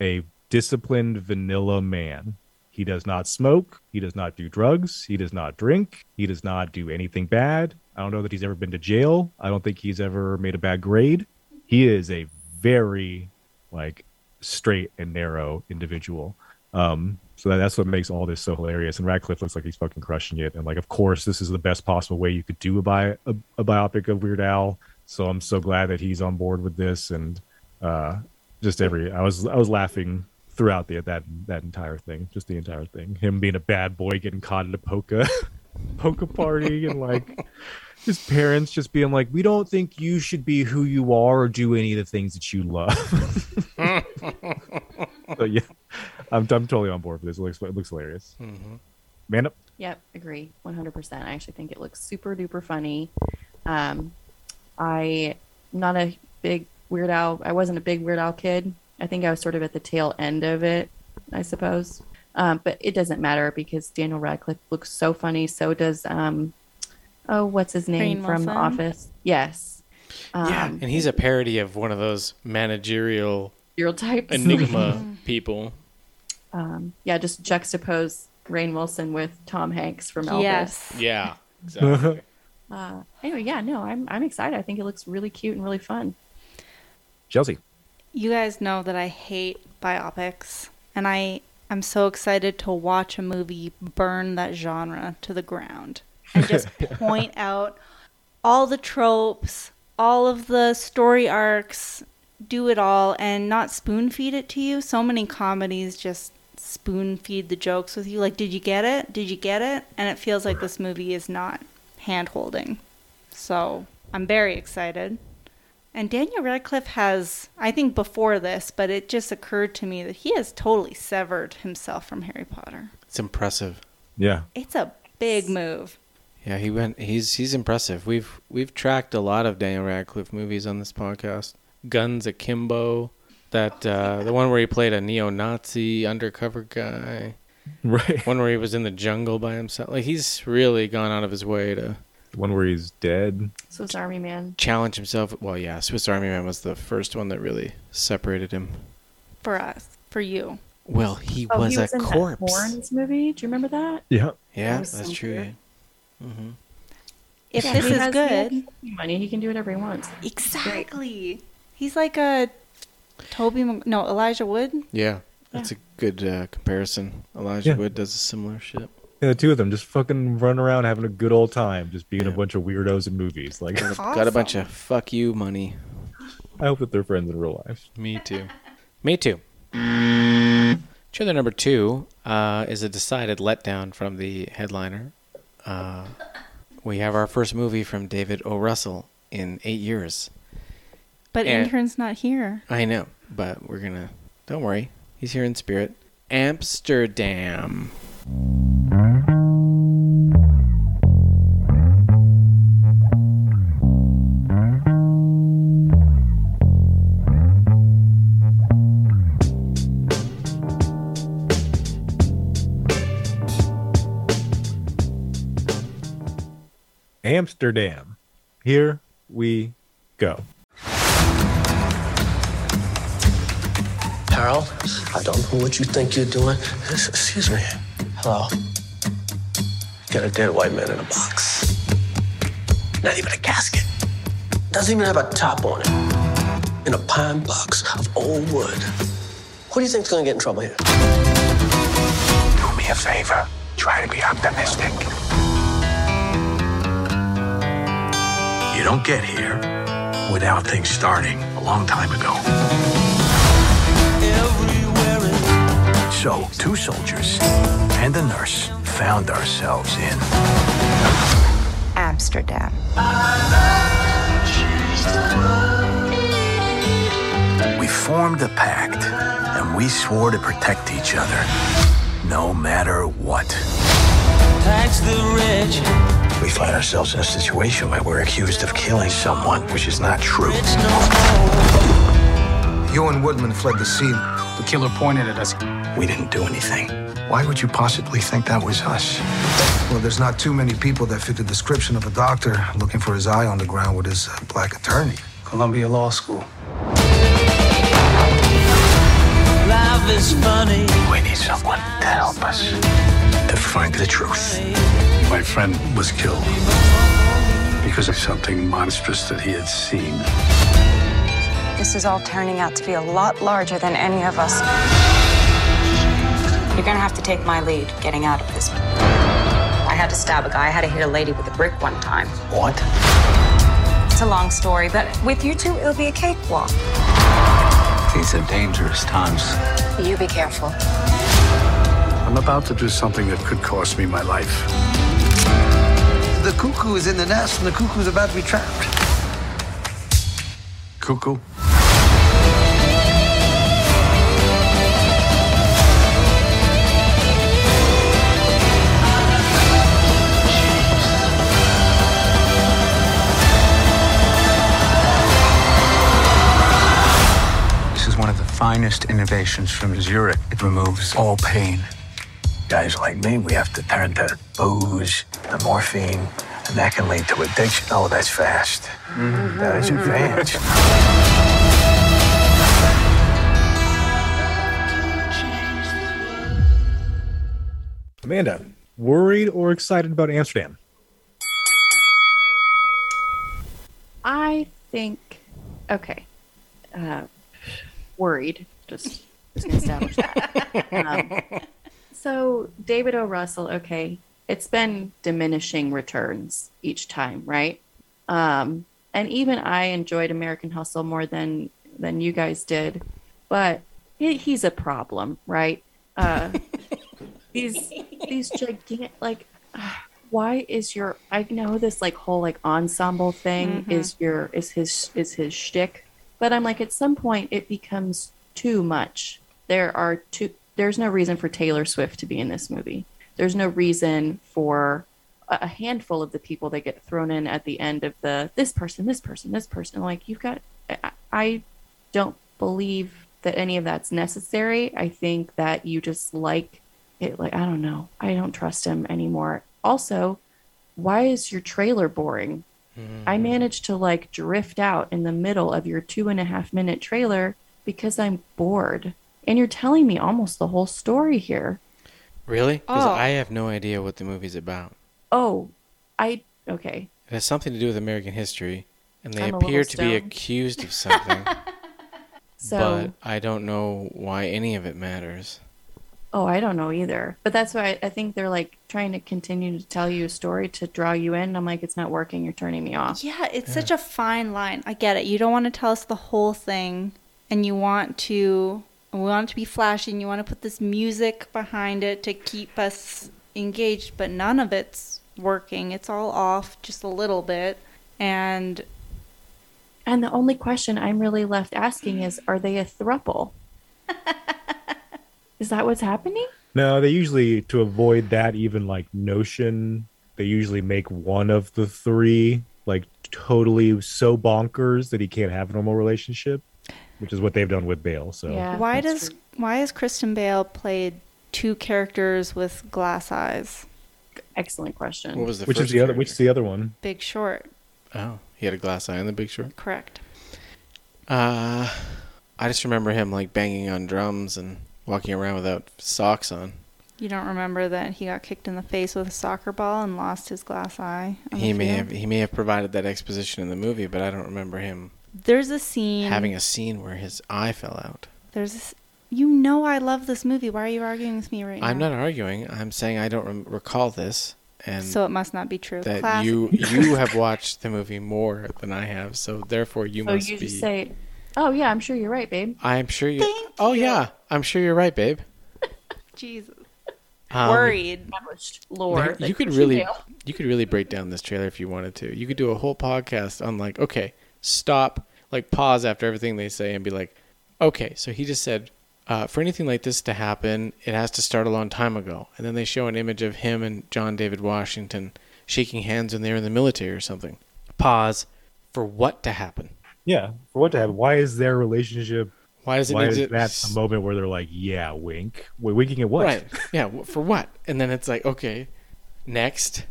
a disciplined vanilla man. He does not smoke, he does not do drugs, he does not drink, he does not do anything bad. I don't know that he's ever been to jail. I don't think he's ever made a bad grade. He is a very like straight and narrow individual. Um, so that, that's what makes all this so hilarious. And Radcliffe looks like he's fucking crushing it. And like, of course, this is the best possible way you could do a, bi- a, a biopic of Weird Al. So I'm so glad that he's on board with this. And uh, just every, I was I was laughing throughout the that that entire thing, just the entire thing. Him being a bad boy, getting caught at a polka polka party, and like his parents just being like, "We don't think you should be who you are or do any of the things that you love." so yeah, I'm I'm totally on board for this. It looks it looks hilarious. Mhm. Man up. Yep, agree, 100%. I actually think it looks super duper funny. Um, I not a big Weird Al. I wasn't a big Weird Al kid. I think I was sort of at the tail end of it, I suppose. Um, but it doesn't matter because Daniel Radcliffe looks so funny. So does um, oh, what's his name Rainn from The Office? Yes. Um, yeah, and he's a parody of one of those managerial Stereotypes. enigma people. Um, yeah, just juxtapose Rainn Wilson with Tom Hanks from Elvis. Yes. Yeah, exactly. Uh, anyway, yeah, no, I'm I'm excited. I think it looks really cute and really fun. Chelsea. You guys know that I hate biopics, and I am so excited to watch a movie burn that genre to the ground and just point out all the tropes, all of the story arcs, do it all, and not spoon feed it to you. So many comedies just spoon feed the jokes with you. Like, did you get it? Did you get it? And it feels like this movie is not hand holding. So I'm very excited. And Daniel Radcliffe has, I think before this, but it just occurred to me that he has totally severed himself from Harry Potter. It's impressive. Yeah. It's a big move. Yeah, he went. He's he's impressive. We've we've tracked a lot of Daniel Radcliffe movies on this podcast. Guns Akimbo, that uh, the one where he played a neo-Nazi undercover guy. Right. One where he was in the jungle by himself. Like he's really gone out of his way to One where he's dead. Swiss Army Man. challenge himself. Well, yeah, Swiss Army Man was the first one that really separated him. For us, for you. Well, he Oh, was he was a in corpse. that Horns movie. Do you remember that? Yeah. Yeah, That that's so true. Yeah. Mm-hmm. If Yeah, this he is has- good, money. He can do whatever he wants. exactly. He's like a Toby. No, Elijah Wood. Yeah, that's a good uh, comparison. Elijah Yeah. Wood does a similar shit. Yeah, the two of them just fucking running around having a good old time, just being a bunch of weirdos in movies. Like, Got a bunch of fuck you money. I hope that they're friends in real life. Me too. Me too. Trailer number two uh, is a decided letdown from the headliner. Uh, we have our first movie from David O. Russell in eight years. But And- intern's not here. I know, but we're gonna. Don't worry, he's here in spirit. Amsterdam. Amsterdam. Here we go. Harold, I don't know what you think you're doing. Excuse me. Hello. Got a dead white man in a box. Not even a casket. Doesn't even have a top on it. In a pine box of old wood. Who do you think's gonna get in trouble here? Do me a favor. Try to be optimistic. You don't get here without things starting a long time ago. So, two soldiers and a nurse found ourselves in Amsterdam. We formed a pact, and we swore to protect each other, no matter what. Tax the rich. We find ourselves in a situation where we're accused of killing someone, which is not true. You and Woodman fled the scene. The killer pointed at us. We didn't do anything. Why would you possibly think that was us? Well, there's not too many people that fit the description of a doctor looking for his eye on the ground with his uh, black attorney. Columbia Law School. Life is funny. We need someone to help us to find the truth. My friend was killed because of something monstrous that he had seen. This is all turning out to be a lot larger than any of us. You're gonna have to take my lead getting out of this. I had to stab a guy. I had to hit a lady with a brick one time. What? It's a long story, but with you two, it'll be a cakewalk. These are dangerous times. You be careful. I'm about to do something that could cost me my life. The cuckoo is in the nest and the cuckoo's about to be trapped. Cuckoo? Finest innovations from Zurich. It removes all pain. Guys like me, we have to turn to booze, the morphine, and that can lead to addiction. Oh, that's fast. That is advanced. Amanda, worried or excited about Amsterdam? I think okay. Uh, worried. Just just gonna establish that. Um, so David O. Russell, okay, it's been diminishing returns each time, right? Um, and even I enjoyed American Hustle more than than you guys did, but he, he's a problem, right? Uh, these these gigantic like why is your I know this like whole like ensemble thing Mhm. is your is his is his shtick, but I'm like at some point it becomes too much. There are two. There's no reason for Taylor Swift to be in this movie. There's no reason for a, handful of the people that get thrown in at the end of the this person, this person, this person. Like you've got. I, I don't believe that any of that's necessary. I think that you just like it like I don't know. I don't trust him anymore. Also, why is your trailer boring? I managed to like drift out in the middle of your two and a half minute trailer because I'm bored. And you're telling me almost the whole story here. Really? Because Oh. I have no idea what the movie's about. Oh, I okay. It has something to do with American history, and they I'm appear to be accused of something. So but I don't know why any of it matters. Oh, I don't know either. But that's why I, I think they're like trying to continue to tell you a story to draw you in. I'm like, it's not working. You're turning me off. Yeah, it's such a fine line. I get it. You don't want to tell us the whole thing, and you want to we want it to be flashy, and you want to put this music behind it to keep us engaged, but none of it's working. It's all off just a little bit, and And the only question I'm really left asking is, are they a thruple? is that what's happening? No, they usually to avoid that even like notion, they usually make one of the three like totally so bonkers that he can't have a normal relationship, which is what they've done with Bale. So why does why has Christian Bale played two characters with glass eyes? Excellent question. What was the which first is the other which is the other one? Big Short, Oh, he had a glass eye in The Big Short. correct? Uh, I just remember him like banging on drums and walking around without socks on. You don't remember that he got kicked in the face with a soccer ball and lost his glass eye? He may field? have he may have provided that exposition in the movie, but I don't remember him There's a scene. having a scene where his eye fell out. There's this. You know I love this movie. Why are you arguing with me right now? I'm not arguing. I'm saying I don't rem- recall this, and So it must not be true. that Classic. you you have watched the movie more than I have, so therefore you so must you be. say, "Oh yeah, I'm sure you're right, babe." I'm sure you. oh yeah, I'm sure you're right, babe. Jesus. Um, Worried. Established lore. There- you could really Bale- you could really break down this trailer if you wanted to. You could do a whole podcast on like, okay, stop, like pause after everything they say and be like, okay, so he just said, uh, for anything like this to happen, it has to start a long time ago. And then they show an image of him and John David Washington shaking hands when they were in the military or something. Pause for what to happen. Yeah, for what to happen? Why is their relationship? Why does it Why exist? is that a moment where they're like, "Yeah, wink"? Wait, winking at what? Right. Yeah. For what? And then it's like, okay, next.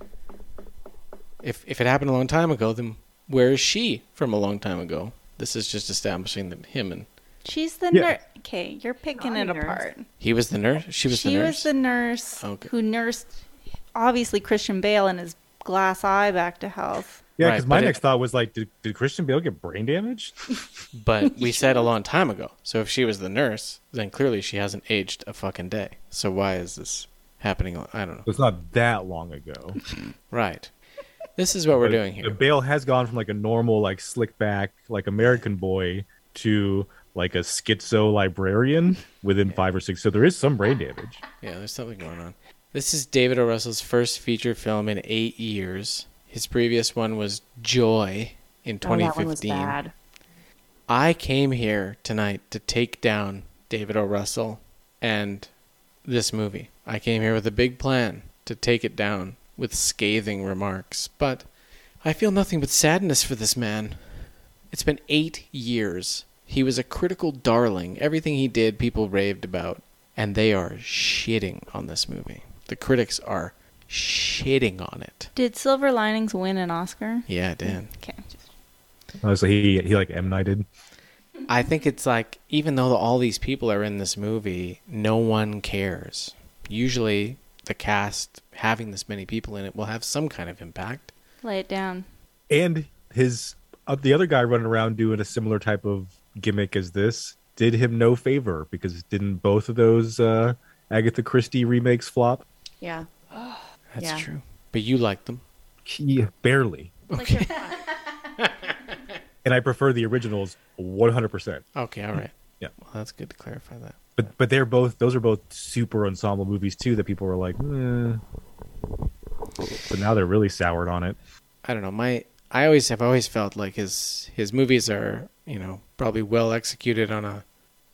If if it happened a long time ago, then where is she from a long time ago? This is just establishing that him and She's the Yeah. nurse. Okay, you're picking it nurse. apart. he was the nurse. She was she the nurse. was the nurse Okay. who nursed, obviously Christian Bale and his glass eye back to health. Yeah, Right, because my but it- next thought was like, did, did Christian Bale get brain damage? But we said a long time ago. So if she was the nurse, then clearly she hasn't aged a fucking day. So why is this happening? I don't know. It's not that long ago. Right. This is what we're doing here. The Bale has gone from like a normal, like slick back, like American boy to like a schizo librarian within five or six. So there is some brain damage. Yeah, there's something going on. This is David O. Russell's first feature film in eight years. His previous one was Joy in 2015. Oh, that one was 2015. bad. I came here tonight to take down David O. Russell and this movie. I came here with a big plan to take it down with scathing remarks, but I feel nothing but sadness for this man. It's been eight years. He was a critical darling. Everything he did, people raved about, and they are shitting on this movie. The critics are shitting on it. Did Silver Linings win an Oscar? Yeah, it did. Okay. Oh, so he he like M Nighted. I think it's like even though all these people are in this movie, no one cares. Usually, the cast having this many people in it will have some kind of impact. Lay it down. And his uh, the other guy running around doing a similar type of gimmick as this did him no favor because didn't both of those uh, Agatha Christie remakes flop? Yeah. That's Yeah. true. But you like them. Yeah, barely. Okay. And I prefer the originals 100%. Okay, all right. Yeah. Well, that's good to clarify that. But but they're both those are both super ensemble movies too that people were like, eh. but now they're really soured on it. I don't know. My I always have always felt like his his movies are you know probably well executed on a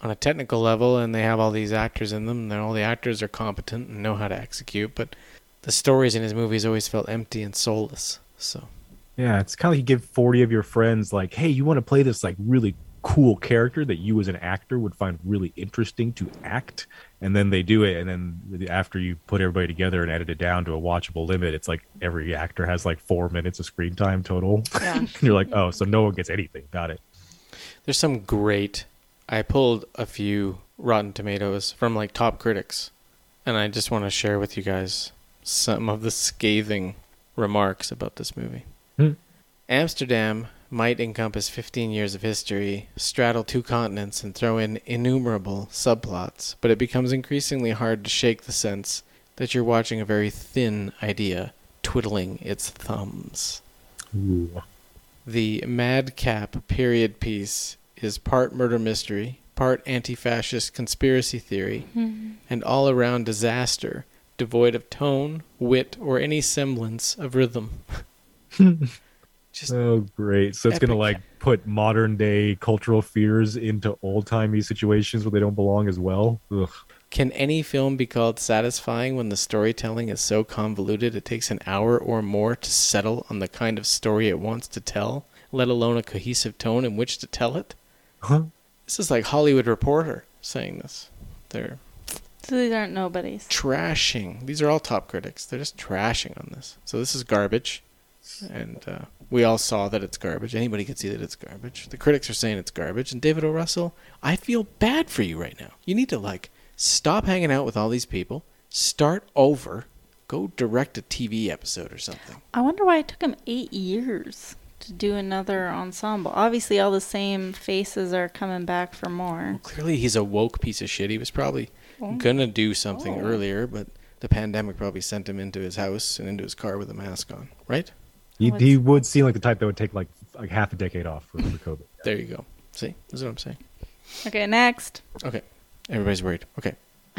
on a technical level, and they have all these actors in them, and all the actors are competent and know how to execute. But the stories in his movies always felt empty and soulless. So Yeah, it's kind of like you give 40 of your friends like, "Hey, you want to play this like really cool character that you as an actor would find really interesting to act and then they do it and then after you put everybody together and edit it down to a watchable limit it's like every actor has like four minutes of screen time total Yeah. and you're like oh so no one gets anything got it There's some great. I pulled a few Rotten Tomatoes from like top critics, and I just want to share with you guys some of the scathing remarks about this movie. Hmm. Amsterdam might encompass 15 years of history, straddle two continents, and throw in innumerable subplots, but it becomes increasingly hard to shake the sense that you're watching a very thin idea twiddling its thumbs. Ooh. The madcap period piece is part murder mystery, part anti fascist conspiracy theory, Mhm. and all around disaster, devoid of tone, wit, or any semblance of rhythm. oh great so it's gonna like put modern day cultural fears into old timey situations where they don't belong as well Ugh. Can any film be called satisfying when the storytelling is so convoluted it takes an hour or more to settle on the kind of story it wants to tell, let alone a cohesive tone in which to tell it? Huh? This is like Hollywood Reporter saying this. They're So these aren't nobodies. trashing. These are all top critics. They're just trashing on this. So this is garbage, and uh, we all saw that it's garbage. Anybody can see that it's garbage. The critics are saying it's garbage, and David O. Russell, I feel bad for you right now. You need to like stop hanging out with all these people, start over, go direct a TV episode or something. I wonder why it took him eight years to do another ensemble. Obviously, all the same faces are coming back for more. Clearly, he's a woke piece of shit. He was probably Gonna do something Oh. earlier, but the pandemic probably sent him into his house and into his car with a mask on. Right? he, he would seem like the type that would take like like half a decade off for, for covid There you go. See, that's what I'm saying. Okay, next. Okay, everybody's worried. Okay.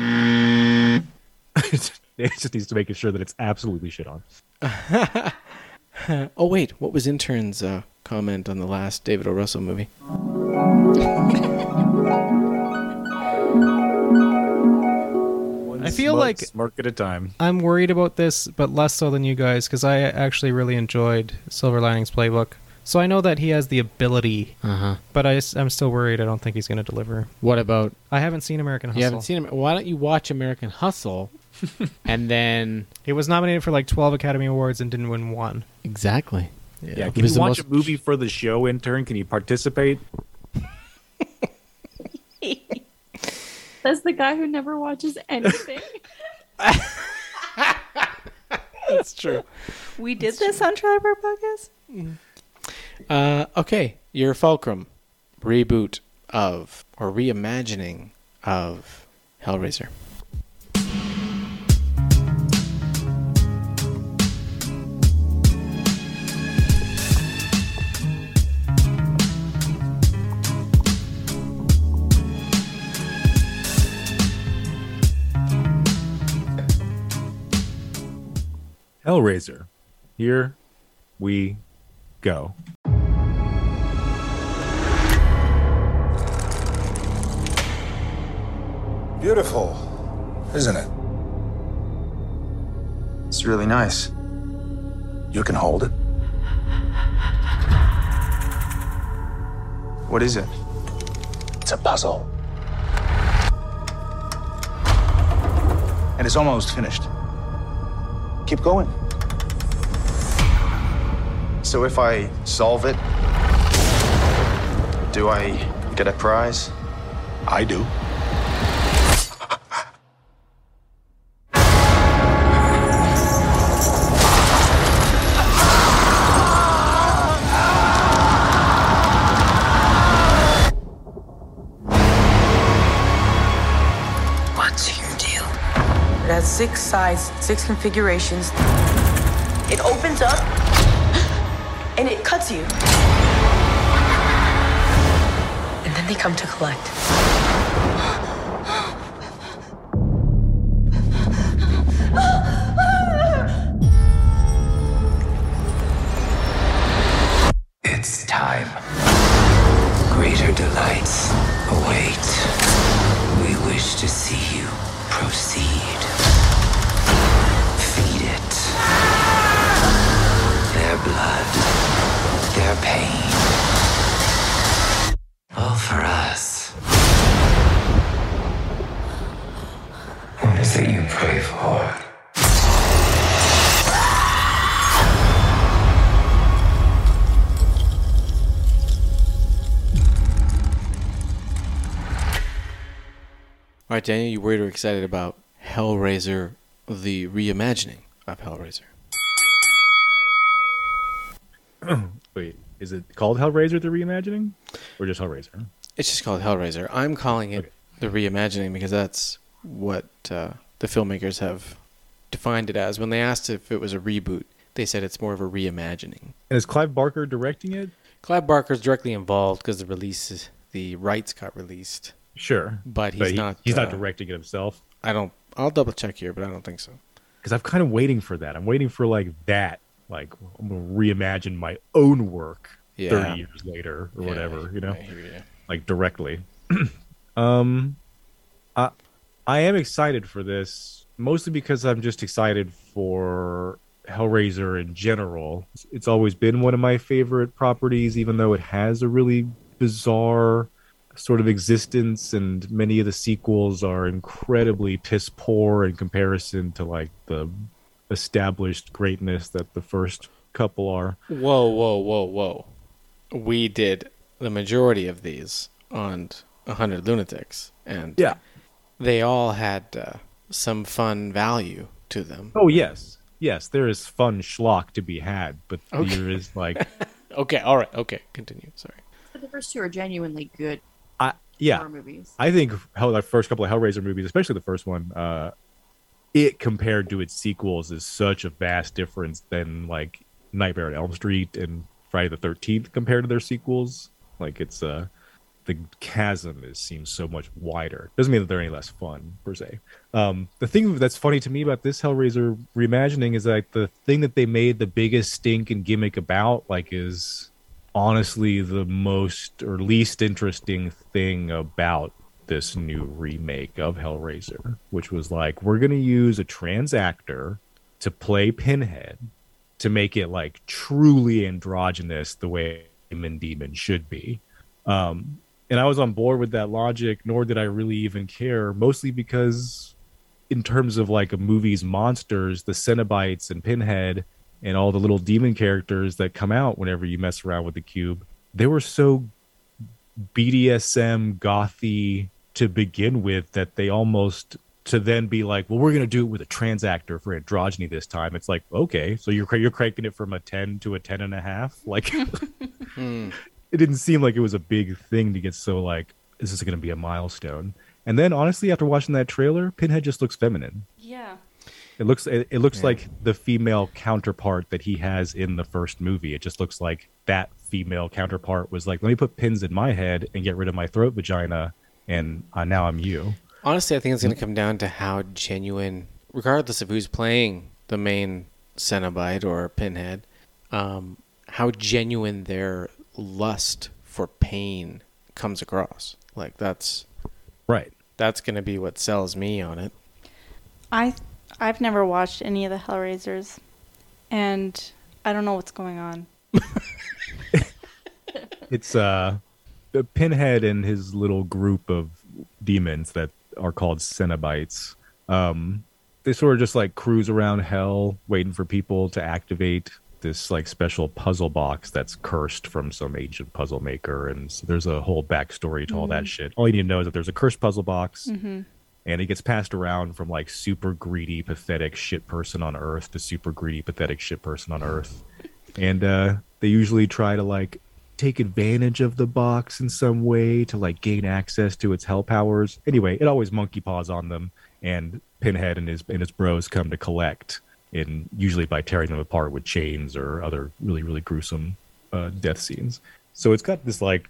it just needs to make sure that it's absolutely shit on oh wait, what was intern's uh, comment on the last David O. Russell movie? I feel Smug like smirk at a time I'm worried about this, but less so than you guys, because I actually really enjoyed Silver Linings Playbook. So I know that he has the ability, Uh-huh. but I, am still worried. I don't think he's going to deliver. What about? I haven't seen American Hustle. You haven't seen him. Why don't you watch American Hustle, and then He was nominated for like 12 Academy Awards and didn't win one. exactly. yeah, It can you watch most- a movie for the show intern can you participate That's the guy who never watches anything. That's true. We did this on Triber Podcast? Uh, okay, your Fulcrum reboot of or reimagining of Hellraiser. Hellraiser here we go Beautiful, isn't it? It's really nice. You can hold it. What is it? It's a puzzle. And it's almost finished. Keep going. So if I solve it, do I get a prize? I do. Sides, six configurations. It opens up and it cuts you. And then they come to collect. It's time. Greater delights await. We wish to see you proceed. pain. All for us. What is it you pray for? All right, Daniel, you worried or excited about Hellraiser, the reimagining of Hellraiser? Wait, is it called Hellraiser the reimagining, or just Hellraiser? It's just called Hellraiser. I'm calling it the reimagining because that's what uh, the filmmakers have defined it as. When they asked if it was a reboot, they said it's more of a reimagining. And is Clive Barker directing it? Clive Barker's directly involved because the release, the rights got released. Sure, but he's he- not. He's uh, not directing it himself. I don't. I'll double check here, but I don't think so. Because I'm kind of waiting for that. I'm waiting for like that. Like I'm gonna reimagine my own work Yeah. 30 years later or Yeah, whatever. You know, ya. like directly. um, I I am excited for this mostly because I'm just excited for Hellraiser in general. It's always been one of my favorite properties, even though it has a really bizarre sort of existence, and many of the sequels are incredibly piss poor in comparison to like the established greatness that the first couple are. Whoa, whoa, whoa, whoa! We did the majority of these on hundred lunatics, and Yeah. they all had uh, some fun value to them. Oh yes, yes, there is fun schlock to be had, but Okay. there is like, Okay, all right, okay, continue. Sorry. But the first two are genuinely good I yeah, movies. I think hell, the first couple of Hellraiser movies, especially the first one, uh, it compared to its sequels is such a vast difference than like Nightmare on Elm Street and Friday the Thirteenth compared to their sequels. Like it's uh the chasm is seems so much wider. Doesn't mean that they're any less fun per se. Um, the thing that's funny to me about this Hellraiser reimagining is like the thing that they made the biggest stink and gimmick about, like, is honestly the most or least interesting thing about this new remake of Hellraiser, which was like we're gonna use a trans actor to play Pinhead to make it like truly androgynous the way Demon Demon should be. Um, and I was on board with that logic, nor did I really even care, mostly because in terms of like a movie's monsters, the Cenobites and Pinhead and all the little demon characters that come out whenever you mess around with the cube, they were so BDSM gothy to begin with that they almost to then be like, well, we're gonna do it with a trans actor for androgyny this time. It's like, okay, so you're you're cranking it from a ten to a ten and a half. Like, Hmm. it didn't seem like it was a big thing to get so like, is this gonna be a milestone. And then honestly, after watching that trailer, Pinhead just looks feminine. Yeah. It looks it, it looks Yeah. like the female counterpart that he has in the first movie. It just looks like that female counterpart was like, let me put pins in my head and get rid of my throat vagina, and uh, now I'm you. Honestly, I think it's going to come down to how genuine, regardless of who's playing the main Cenobite or Pinhead, um, how genuine their lust for pain comes across. Like that's right. That's going to be what sells me on it. I I've never watched any of the Hellraisers, and I don't know what's going on. It's uh, the Pinhead and his little group of demons that are called Cenobites. Um, they sort of just like cruise around hell, waiting for people to activate this like special puzzle box that's cursed from some ancient puzzle maker, and so there's a whole backstory to all that Mhm. shit. All you need to know is that there's a cursed puzzle box. Mhm. and it gets passed around from like super greedy, pathetic shit person on Earth to super greedy, pathetic shit person on Earth, and uh, they usually try to like take advantage of the box in some way to like gain access to its hell powers. Anyway, it always monkey paws on them, and Pinhead and his and his bros come to collect, and usually by tearing them apart with chains or other really really gruesome uh, death scenes. So it's got this like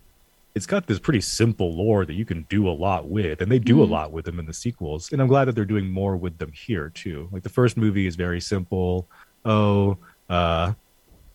it's got this pretty simple lore that you can do a lot with, and they do a Mhm. lot with them in the sequels. And I'm glad that they're doing more with them here too. Like the first movie is very simple. Oh, uh,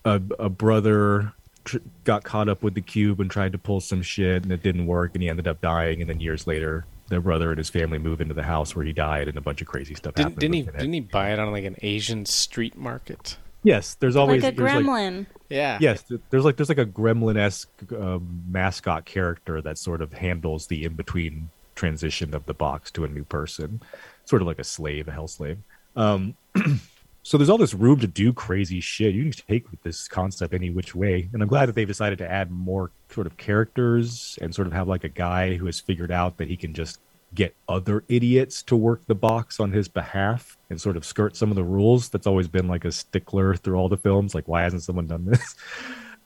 a a brother tr- got caught up with the cube and tried to pull some shit, and it didn't work, and he ended up dying. And then years later, their brother and his family move into the house where he died, and a bunch of crazy stuff Didn't, happened. didn't he? it. Didn't he buy it on like an Asian street market? Yes, there's always like a there's, gremlin. Yeah. Yes, there's like there's like a gremlin-esque uh, mascot character that sort of handles the in-between transition of the box to a new person, sort of like a slave, a hell slave. Um, so there's all this room to do crazy shit. You can take this concept any which way, and I'm glad that they've decided to add more sort of characters and sort of have like a guy who has figured out that he can just get other idiots to work the box on his behalf and sort of skirt some of the rules. That's always been like a stickler through all the films. Like, why hasn't someone done this?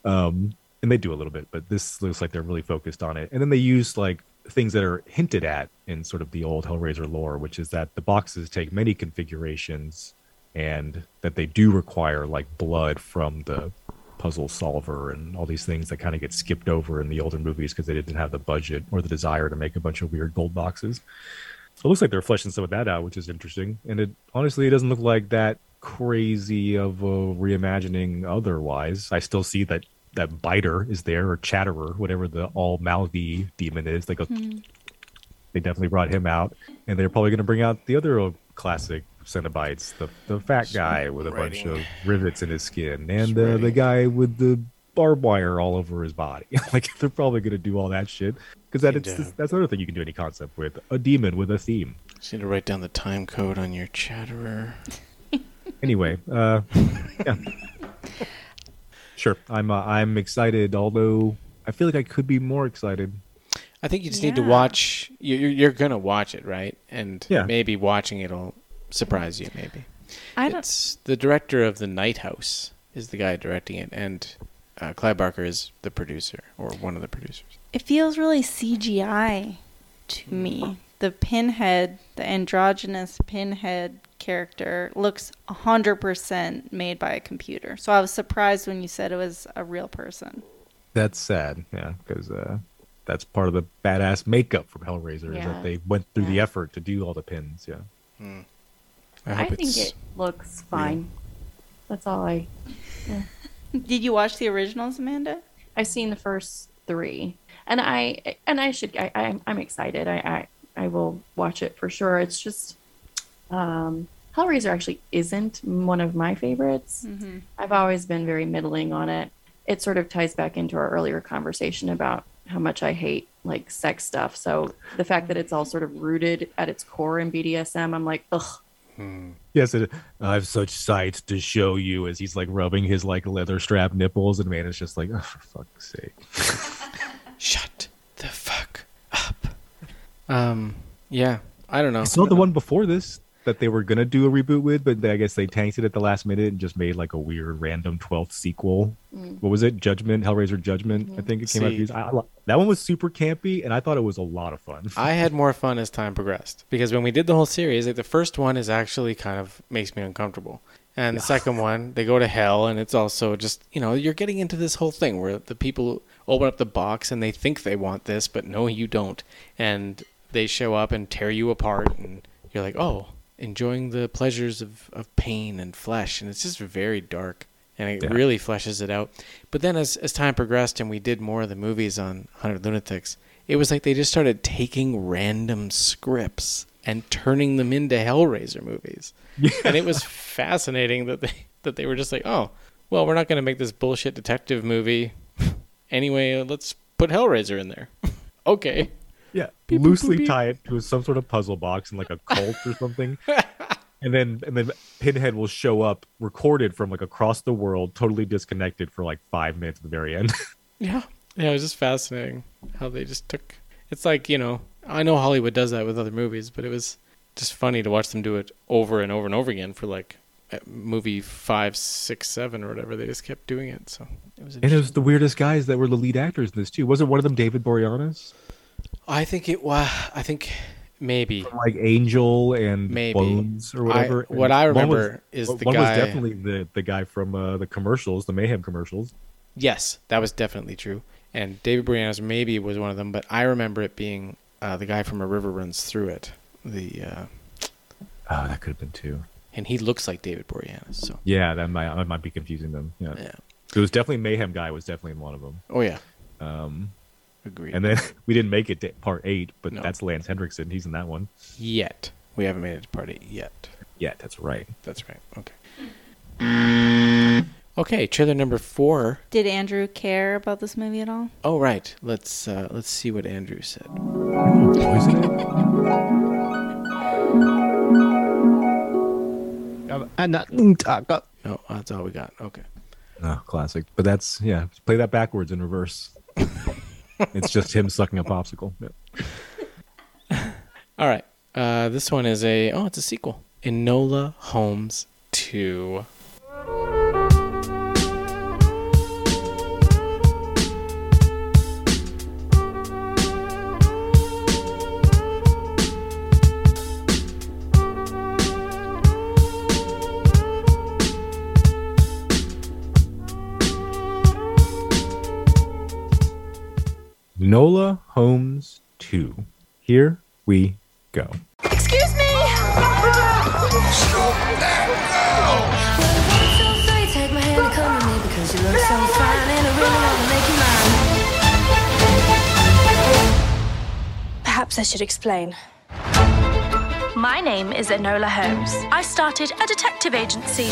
Um, and they do a little bit, but this looks like they're really focused on it. And then they use like things that are hinted at in sort of the old Hellraiser lore, which is that the boxes take many configurations and that they do require like blood from the puzzle solver and all these things that kind of get skipped over in the older movies because they didn't have the budget or the desire to make a bunch of weird gold boxes. So it looks like they're fleshing some of that out, which is interesting. And it honestly it doesn't look like that crazy of a reimagining otherwise. I still see that that biter is there or chatterer, whatever the all mouthy demon is. They go Hmm. they definitely brought him out, and they're probably going to bring out the other classic Cenobites, the the fat guy with a bunch of rivets in his skin, and uh, the guy with the barbed wire all over his body. like they're probably going to do all that shit because that it's, And, that's another thing you can do any concept with a demon with a theme. Just need to write down the time code on your chatterer. Anyway, uh, yeah, sure. I'm uh, I'm excited, although I feel like I could be more excited. I think you just need to watch. you- You're, you're gonna watch it, right? And Yeah. maybe watching it'll surprise you. Maybe. I don't- It's the director of the Night House is the guy directing it, and uh, Clive Barker is the producer or one of the producers. It feels really CGI to me. The pinhead, the androgynous pinhead character, looks 100% made by a computer. So I was surprised when you said it was a real person. That's sad, yeah, because uh, that's part of the badass makeup from Hellraiser is Yeah. that they went through the effort to do all the pins. Yeah, I I, think it looks fine. That's all I. Yeah. Did you watch the originals, Amanda? I've seen the first three, and I and I should. I, I I'm excited. I, I I will watch it for sure. It's just, um, Hellraiser actually isn't one of my favorites. Mhm. I've always been very middling on it. It sort of ties back into our earlier conversation about how much I hate like sex stuff. So the fact that it's all sort of rooted at its core in BDSM, I'm like, ugh. Yes, it, I have such sights to show you as he's like rubbing his like leather strap nipples, and man, it's just like, oh, for fuck's sake. Shut the fuck up. Um. Yeah. I don't know. I saw the one before this that they were gonna do a reboot with, but I guess they tanked it at the last minute and just made like a weird random twelfth sequel. Mm. What was it? Judgment, Hellraiser Judgment. I think it came See- out. I, I, that one was super campy, and I thought it was a lot of fun. I had more fun as time progressed because when we did the whole series, like the first one is actually kind of makes me uncomfortable, and the second one they go to hell, and it's also just you know you're getting into this whole thing where the people open up the box and they think they want this, but no, you don't, and they show up and tear you apart, and you're like, oh, enjoying the pleasures of of pain and flesh, and it's just very dark. And it Yeah. really fleshes it out. But then, as as time progressed, and we did more of the movies on Hundred Lunatics, it was like they just started taking random scripts and turning them into Hellraiser movies. And it was fascinating that they that they were just like, oh, well, we're not going to make this bullshit detective movie anyway. Let's put Hellraiser in there. okay. Yeah, Beep, loosely boop, beep. tie it to some sort of puzzle box and like a cult or something, and then and then Pinhead will show up recorded from like across the world, totally disconnected for like five minutes at the very end. Yeah. Yeah, it was just fascinating how they just took. It's like you know, I know Hollywood does that with other movies, but it was just funny to watch them do it over and over and over again for like movie five, six, seven, or whatever. They just kept doing it. So it was. and it was the weirdest guys that were the lead actors in this too. Wasn't one of them David Boreanaz? I think it was. I think maybe. Like Angel and Maybe. Bones or I- whatever. what And I one was- remember is the one guy- was definitely the the guy from uh, the commercials, the Mayhem commercials. Yes, that was definitely true. And David Boreanaz maybe was one of them, but I remember it being uh, the guy from A River Runs Through It. The uh, Oh, that could have been two. and he looks like David Boreanaz. So Yeah, that might that might be confusing them. Yeah. Yeah. It was definitely Mayhem guy was definitely in one of them. Oh yeah. Um, Agreed. And then we didn't make it to part eight, but No. that's Lance Henriksen. He's in that one. yet we haven't made it to part eight yet. Yeah, that's right. That's right. Okay. Okay, trailer number four. Did Andrew care about this movie at all? Oh right, let's uh, let's see what Andrew said. No, that's all we got. Okay. Oh, classic. But that's yeah. Play that backwards in reverse. it's just him sucking a popsicle. Yeah. All right. Uh, this one is a oh, it's a sequel. Enola Holmes two. Nola Holmes 2. Here we go. Excuse me! Take my hand and come with me because you look so fine and I really want to make you mine. Perhaps I should explain. My name is Enola Holmes. I started a detective agency.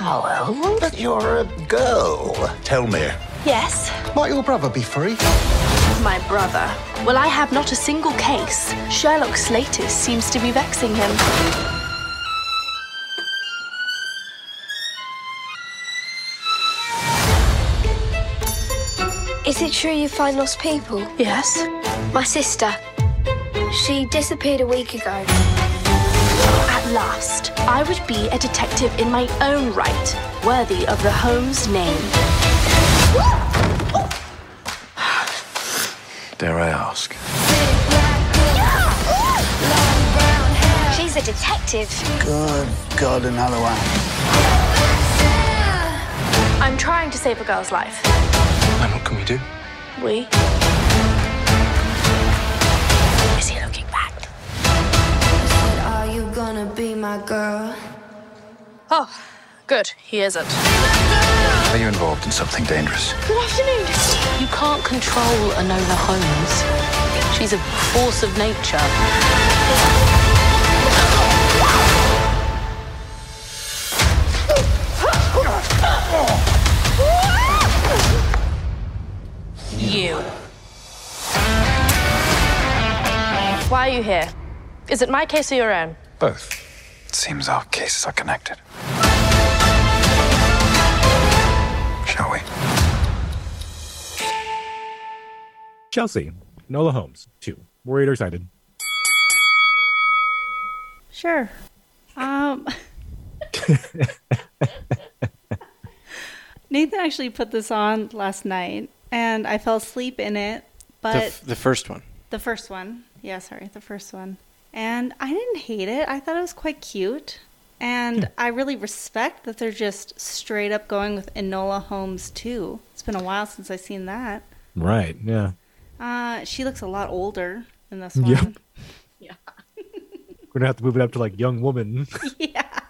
Oh, well, but you're a girl. Tell me, Yes, might your brother be free? My brother. Well, I have not a single case. Sherlock Slater seems to be vexing him. Is it true you find lost people? Yes. My sister. She disappeared a week ago. At last, I would be a detective in my own right, worthy of the Holmes name. Dare I ask? She's a detective. Good God, another one. I'm trying to save a girl's life. And what can we do? We. Is he looking back? Are you gonna be my girl? Oh, good. He isn't. Are you involved in something dangerous? Good afternoon. You can't control Enola Holmes. She's a force of nature. You. Why are you here? Is it my case or your own? Both. It seems our cases are connected. Chelsea. Nola Holmes 2. Worried or excited? Sure. Um, Nathan actually put this on last night, and I fell asleep in it. But The, f- the first one. The first one. Yeah, sorry, the first one. And I didn't hate it. I thought it was quite cute. And I really respect that they're just straight up going with Enola Holmes too. It's been a while since I've seen that. Right, yeah. Uh, she looks a lot older in this one. Yep. one. We're going to have to move it up to like young woman. Yeah,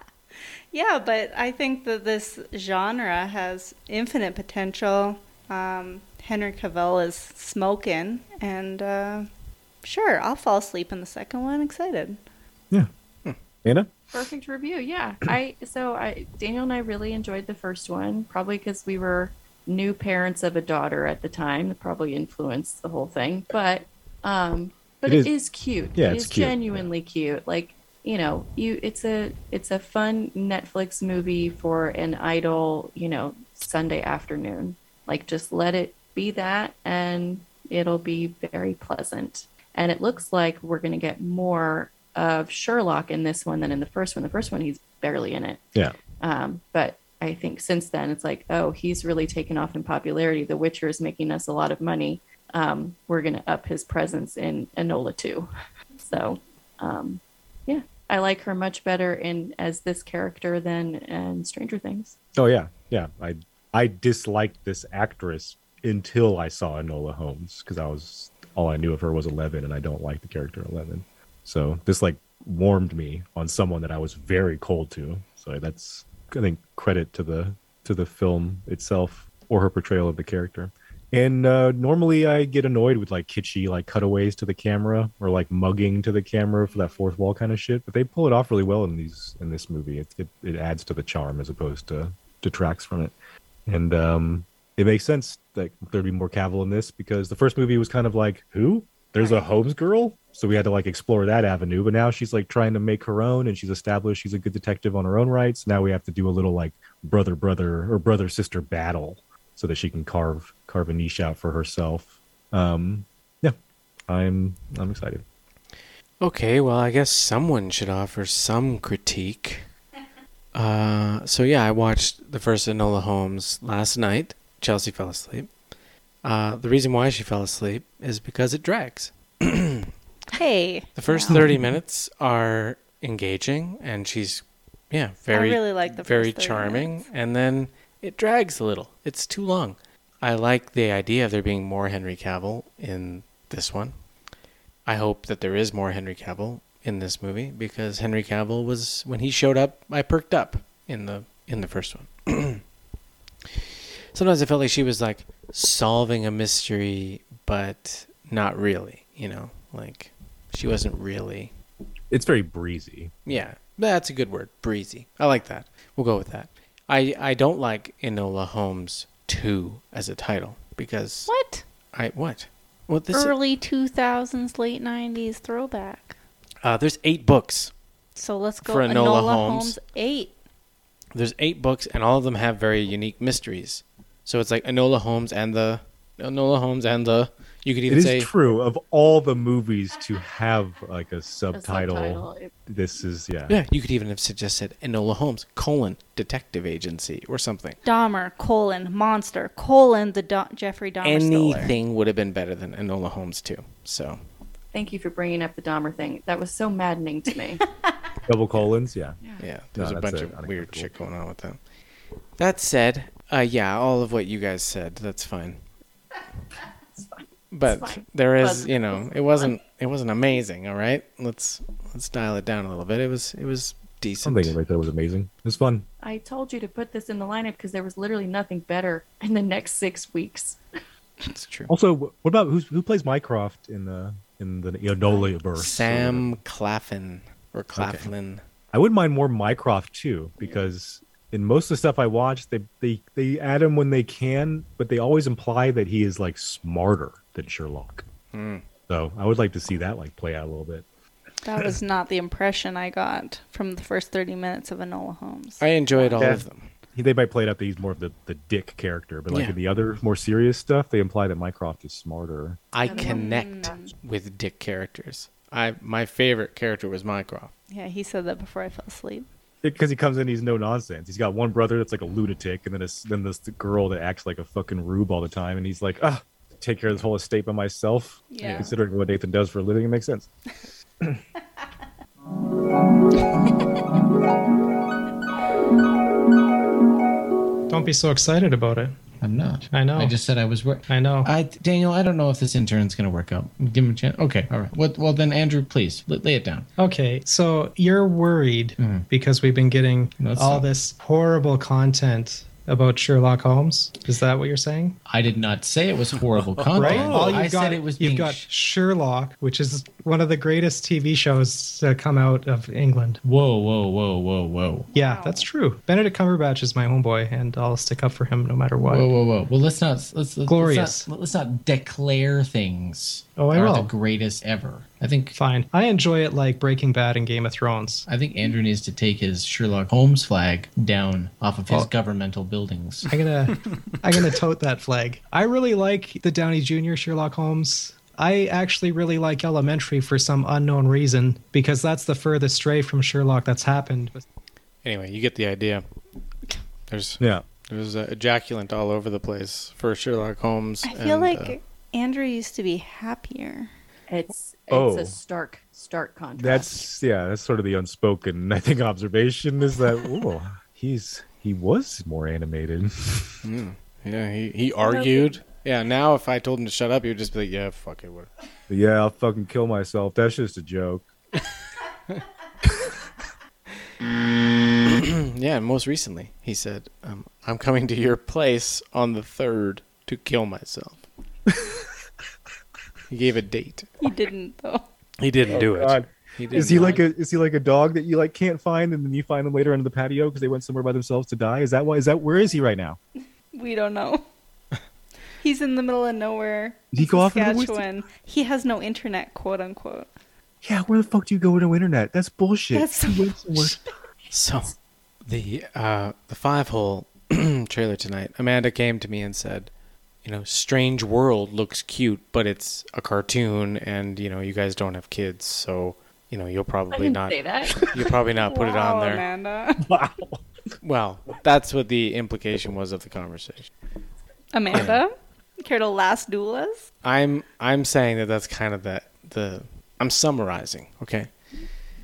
Yeah, but I think that this genre has infinite potential. Um, Henry Cavill is smoking, and uh, sure, I'll fall asleep in the second one. Excited. Yeah. Anna? Perfect review. Yeah. I so I Daniel and I really enjoyed the first one, probably because we were new parents of a daughter at the time. That probably influenced the whole thing. But um but It it is- cute. yeah, it it's is cute. genuinely cute. Like, you know, you it's a it's a fun Netflix movie for an idle, you know, Sunday afternoon. Like just let it be that and it'll be very pleasant. And it looks like we're going to get more of Sherlock in this one than in the first one. The first one, he's barely in it. Yeah. Um, but I think since then, it's like, oh, he's really taken off in popularity. The Witcher is making us a lot of money. Um, we're going to up his presence in Enola too. So, um, yeah, I like her much better in as this character than in Stranger Things. Oh yeah, yeah. I I disliked this actress until I saw Enola Holmes because I was all I knew of her was Eleven, and I don't like the character Eleven. So this like warmed me on someone that I was very cold to. So that's I think credit to the to the film itself or her portrayal of the character. And uh, normally I get annoyed with like kitschy like cutaways to the camera or like mugging to the camera for that fourth wall kind of shit. But they pull it off really well in these in this movie. It it, it adds to the charm as opposed to detracts from it. And um, it makes sense that there'd be more Cavill in this because the first movie was kind of like, who? There's a Holmes girl, so we had to like explore that avenue. But now she's like trying to make her own, and she's established she's a good detective on her own rights. Now we have to do a little like brother brother or brother sister battle so that she can carve carve a niche out for herself. Um, yeah, I'm I'm excited. Okay, well, I guess someone should offer some critique. Uh, so yeah, I watched the first Enola Holmes last night. Chelsea fell asleep. Uh, the reason why she fell asleep is because it drags. Hey. The first Wow. 30 minutes are engaging, and she's, yeah, very, I really like the very first 30 charming. And then it drags a little. It's too long. I like the idea of there being more Henry Cavill in this one. I hope that there is more Henry Cavill in this movie because Henry Cavill was when he showed up, I perked up in the in the first one. Sometimes I felt like she was like solving a mystery, but not really. You know, like she wasn't really. It's very breezy. Yeah, that's a good word. Breezy. I like that. We'll go with that. I I don't like Enola Holmes two as a title because What? I what? Well, this Early 2000s, late 90s throwback. uh, there's eight books. So let's go For Enola, Enola Holmes. Holmes. 8. There's eight books, and all of them have very unique mysteries. So it's like Enola Holmes and the Enola Holmes and the. You could even is say true of all the movies to have like a subtitle. subtitle, This is yeah. Yeah, you could even have suggested said Enola Holmes colon detective agency or something. Dahmer, colon, monster, colon, the Do- Jeffrey Dahmer stoler. Anything would have been better than Enola Holmes too. So Thank you for bringing up the Dahmer thing. That was so maddening to me. Double colons, yeah. yeah, there's No, a bunch a- of weird shit going on with that. That said, uh, yeah, all of what you guys said, that's fine. But there is, Wasn't- you know, it wasn't it wasn't amazing. All right, let's let's dial it down a little bit. It was it was decent. Something right there was amazing. It was fun. I told you to put this in the lineup because there was literally nothing better in the next six weeks. It's true. Also, what about who's, who plays Mycroft in the in the Enola uh, verse? Sam Claflin or Claflin. I wouldn't mind more Mycroft too, because in most of the stuff I watch, they they they add him when they can, but they always imply that he is like smarter than Sherlock. Hmm. So I would like to see that like play out a little bit. That was not the impression I got from the first 30 minutes of Enola Holmes. I enjoyed all Yeah. of them. They might play it up that he's more of the, the dick character, but like Yeah. in the other more serious stuff, they imply that Mycroft is smarter. I connect with dick characters. I my favorite character was Mycroft. Yeah, he said that before I fell asleep. Because he comes in, he's no nonsense. He's got one brother that's like a lunatic, and then this, then this girl that acts like a fucking rube all the time, and he's like, ah, take care of this whole estate by myself. Yeah. Considering what Nathan does for a living, it makes sense. Don't be so excited about it. I'm not. I know. I just said I was. Wor- I know. I Daniel, I don't know if this intern's going to work out. Give him a chance. Okay, all right. What? Well, then, Andrew, please lay, lay it down. Okay, so you're worried mm. because we've been getting That's all not- this horrible content about Sherlock Holmes. Is that what you're saying? I did not say it was horrible content. Oh, right? All you've I got, said it was you've got Sherlock, which is one of the greatest TV shows to come out of England. Whoa, whoa, whoa, whoa, whoa. Yeah, that's true. Benedict Cumberbatch is my homeboy, and I'll stick up for him no matter what. Whoa, whoa, whoa. Well, let's not let's, let's Glorious. Let's not, let's not declare things. Oh, I are will. the greatest ever. I think Fine. I enjoy it like Breaking Bad and Game of Thrones. I think Andrew needs to take his Sherlock Holmes flag down off of his Well- governmental buildings. I'm gonna I'm gonna tote that flag. I really like the Downey Jr. Sherlock Holmes. I actually really like Elementary for some unknown reason because that's the furthest stray from Sherlock that's happened. Anyway, you get the idea. There's Yeah. There's uh, ejaculant all over the place for Sherlock Holmes. I feel and, like uh, Andrew used to be happier. It's it's Oh. a stark stark contrast. That's yeah, that's sort of the unspoken I think observation is that oh, he's he was more animated. mm, yeah, he, he argued. Yeah, now if I told him to shut up, he would just be like, "Yeah, fuck it, what." yeah, I'll fucking kill myself. That's just a joke. yeah, most recently he said, um, "I'm coming to your place on the third to kill myself." He gave a date. He didn't though. He didn't Oh, do it. He did is he not. like a is he like a dog that you like can't find and then you find them later under the patio because they went somewhere by themselves to die? Is that why? Is that where is he right now? We don't know. He's in the middle of nowhere. Did he go off into the woods? Saskatchewan. He has no internet, quote unquote. Yeah, where the fuck do you go to internet? That's bullshit. That's He went somewhere- So, the uh, the five hole trailer tonight. Amanda came to me and said, "You know, Strange World looks cute, but it's a cartoon, and you know, you guys don't have kids, so you know, you'll probably not. say that. You'll probably not put it on there. Amanda. Wow. Well, that's what the implication was of the conversation. Amanda, care to last duel us? I'm I'm saying that that's kind of the the I'm summarizing. Okay.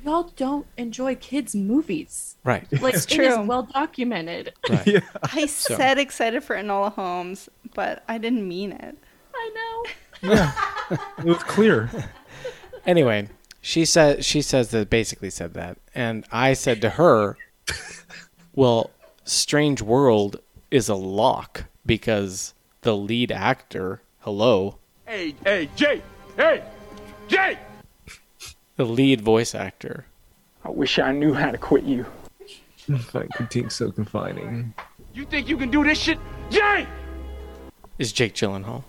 Y'all don't enjoy kids' movies. Right. Like It's it is true. well documented. Right. I So- said excited for Enola Holmes, but I didn't mean it. I know. Yeah. It was clear. Anyway, she said she says that basically said that, and I said to her, "Well, Strange World is a lock because the lead actor, hello, Hey, hey, Jay! Hey! Jay! The lead voice actor, I wish I knew how to quit you. Fight critique so confining. You think you can do this shit? Jay! is Jake Gyllenhaal."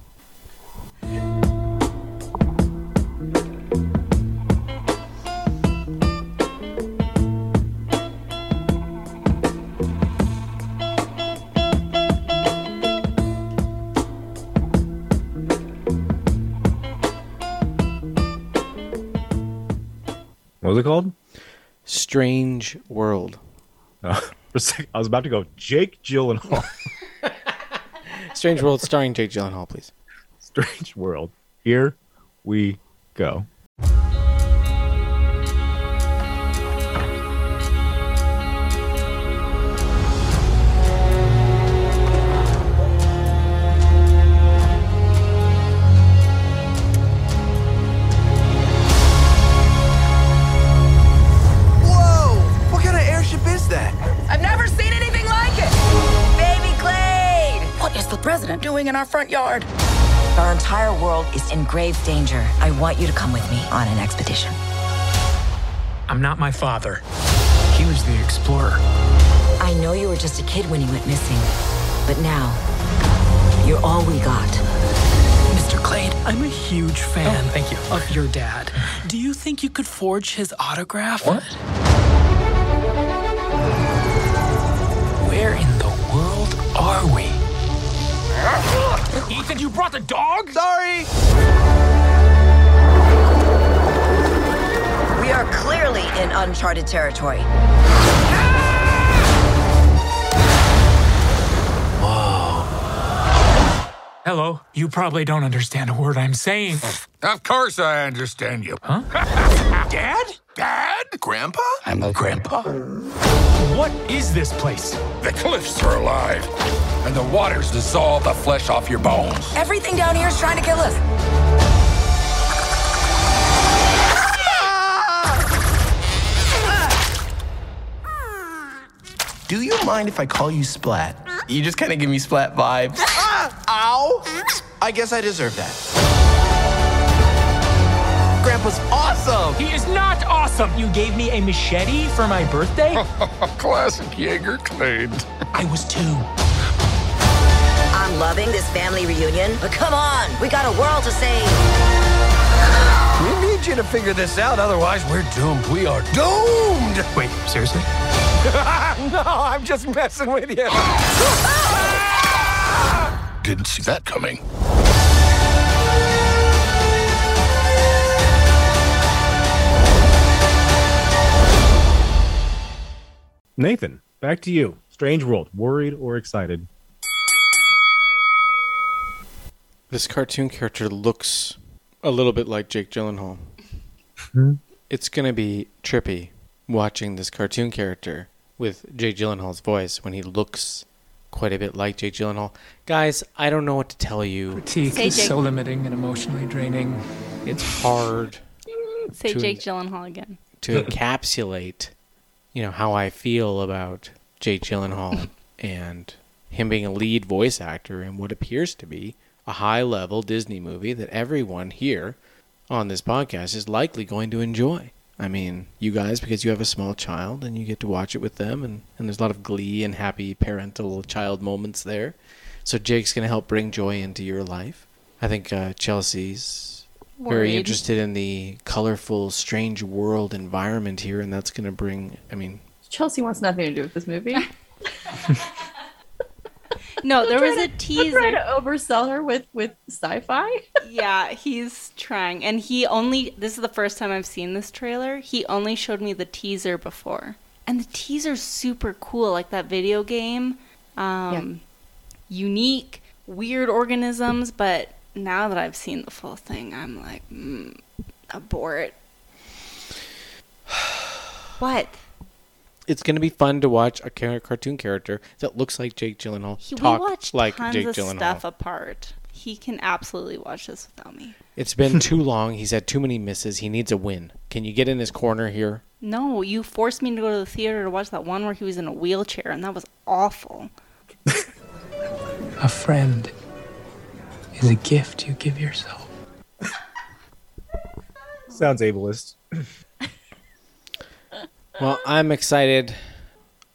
What was it called? Strange World. Uh, I was about to go Jake Gyllenhaal. Strange World starring Jake Gyllenhaal, please. Strange World. Here we go. Doing in our front yard? Our entire world is in grave danger. I want you to come with me on an expedition. I'm not my father. He was the explorer. I know you were just a kid when you went missing, but now you're all we got. Mr. Clade, I'm a huge fan oh, thank you. of your dad. Do you think you could forge his autograph? What? Where in the world are we? Ethan, you brought the dog? Sorry! We are clearly in uncharted territory. Whoa. Hello. You probably don't understand a word I'm saying. Of course I understand you. Huh? Dad? Dad? Grandpa? I'm a grandpa. What is this place? The cliffs are alive, and the waters dissolve the flesh off your bones. Everything down here is trying to kill us. Do you mind if I call you Splat? You just kind of give me Splat vibes. Ah! Ow! I guess I deserve that. Grandpa's awesome! He is not awesome. You gave me a machete for my birthday? Classic Jaeger Clade. I was two. I'm loving this family reunion, but come on, we got a world to save. We need you to figure this out, otherwise we're doomed. We are doomed! Wait, seriously? no, I'm just messing with you. Didn't see that coming. Nathan, back to you. Strange World. Worried or excited? This cartoon character looks a little bit like Jake Gyllenhaal. Hmm? It's gonna be trippy watching this cartoon character with Jake Gyllenhaal's voice when he looks quite a bit like Jake Gyllenhaal. Guys, I don't know what to tell you. Critique Say is Jake- so limiting and emotionally draining. It's hard Say To- Jake Gyllenhaal again. to encapsulate, you know, how I feel about Jake Gyllenhaal and him being a lead voice actor in what appears to be a high level Disney movie that everyone here on this podcast is likely going to enjoy. I mean, you guys, because you have a small child and you get to watch it with them, and, and there's a lot of glee and happy parental child moments there. So Jake's going to help bring joy into your life. I think uh, Chelsea's very interested in the colorful, strange world environment here, and that's going to bring, I mean, Chelsea wants nothing to do with this movie. No, there was a teaser. Trying to oversell her with with sci-fi. yeah, he's trying, and he only. This is the first time I've seen this trailer. He only showed me the teaser before, and the teaser's super cool, like that video game. Um, unique, weird organisms, but now that I've seen the full thing, I'm like, mm, abort. what? It's going to be fun to watch a cartoon character that looks like Jake Gyllenhaal He, we talk watched like tons Jake of Gyllenhaal. stuff apart. He can absolutely watch this without me. It's been too long. He's had too many misses. He needs a win. Can you get in his corner here? No, you forced me to go to the theater to watch that one where he was in a wheelchair, and that was awful. A friend is a gift you give yourself. Sounds ableist. Well, I'm excited.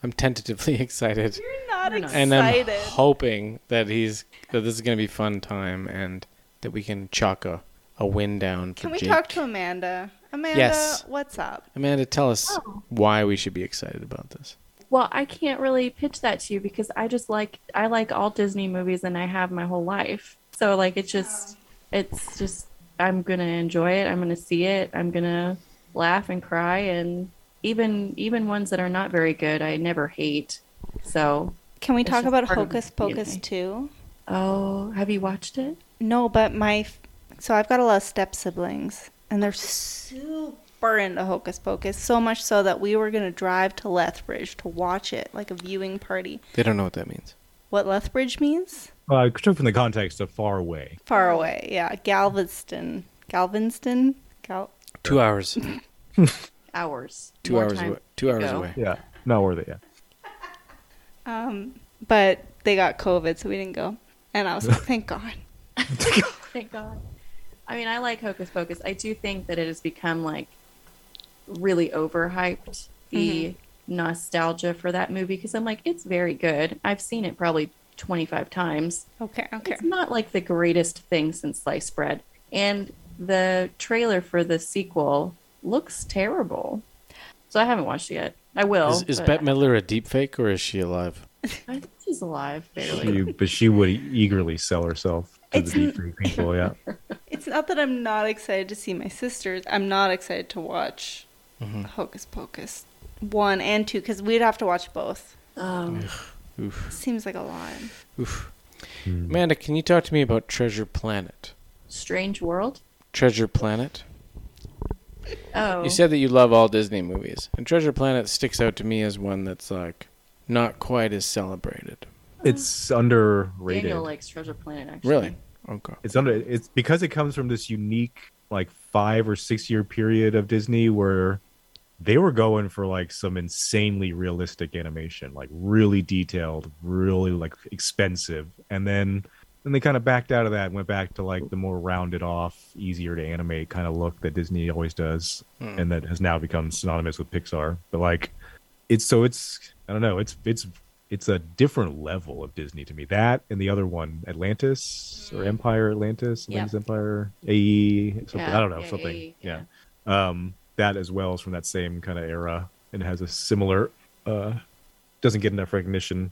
I'm tentatively excited. You're not and I'm hoping that he's that this is going to be fun time and that we can chalk a, a win down for Can we Jake. talk to Amanda? Amanda, Yes. what's up? Amanda, tell us Oh. why we should be excited about this. Well, I can't really pitch that to you because I just like I like all Disney movies and I have my whole life. So like it's just it's just I'm gonna enjoy it. I'm gonna see it. I'm gonna laugh and cry and even even ones that are not very good, I never hate. So Can we talk about Hocus Pocus DNA. too? Oh, have you watched it? No, but my so I've got a lot of step siblings, and they're super into Hocus Pocus. So much so that we were gonna drive to Lethbridge to watch it, like a viewing party. They don't know what that means. What Lethbridge means? Uh, I took from the context of far away. Far away, yeah. Galveston, Galveston, Gal. Two hours. Hours. Two More hours away. Two hours go. away. Yeah, not worth it. Yeah. Um, but they got COVID, so we didn't go. And I was like, thank God. Thank God. I mean, I like Hocus Pocus. I do think that it has become like really overhyped. The nostalgia for that movie because I'm like, it's very good. I've seen it probably 25 times. Okay, okay. It's not like the greatest thing since sliced bread. And the trailer for the sequel looks terrible. So I haven't watched it yet. I will. Is, is Bette Midler a deep fake or is she alive? I think she's alive, barely. She, but she would eagerly sell herself to It's the deep freak people. Yeah. It's not that I'm not excited to see my sisters. I'm not excited to watch Mhm. Hocus Pocus one and two because we'd have to watch both. Um, Oof. seems like a lot. Oof. Hmm. Amanda, can you talk to me about Treasure Planet? Strange World. Treasure Planet? Oh. You said that you love all Disney movies, and Treasure Planet sticks out to me as one that's like not quite as celebrated. It's underrated. Daniel likes Treasure Planet, actually. Really? Okay. It's under. It's because it comes from this unique, like five or six year period of Disney where they were going for like some insanely realistic animation, like really detailed, really like expensive, and then then they kind of backed out of that and went back to like the more rounded off, easier to animate kind of look that Disney always does, Hmm. and that has now become synonymous with Pixar. But like, it's so it's I don't know, it's it's it's a different level of Disney to me. That and the other one, Atlantis or Empire Atlantis, Mm. Yeah. Atlantis Empire, AE, something. Yeah, I don't know, yeah, something. AE, yeah. Um, that as well is from that same kind of era and has a similar. uh Doesn't get enough recognition.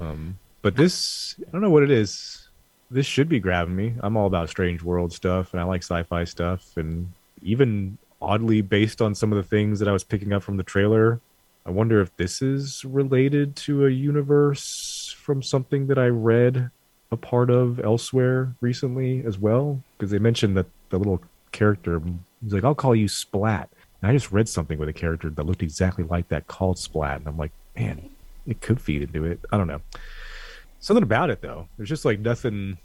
Um, but this, I don't know what it is. This should be grabbing me. I'm all about strange world stuff, and I like sci-fi stuff, and even oddly based on some of the things that I was picking up from the trailer. I wonder if this is related to a universe from something that I read a part of elsewhere recently as well. Because they mentioned that the little character, he's like, I'll call you Splat. And I just read something with a character that looked exactly like that called Splat. And I'm like, man, it could feed into it. I don't know. Something about it, though. There's just like nothing.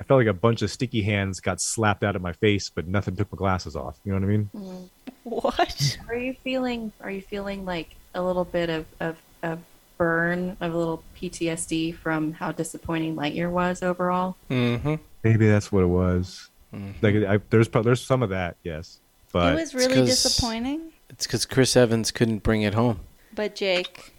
I felt like a bunch of sticky hands got slapped out of my face, but nothing took my glasses off. You know what I mean? Mm. What? Are you feeling? Are you feeling like a little bit of of, of burn, of a little PTSD from how disappointing Lightyear was overall? Mm-hmm. Maybe that's what it was. Like, I, there's there's some of that, yes, but it was really 'cause- disappointing. It's because Chris Evans couldn't bring it home. But Jake,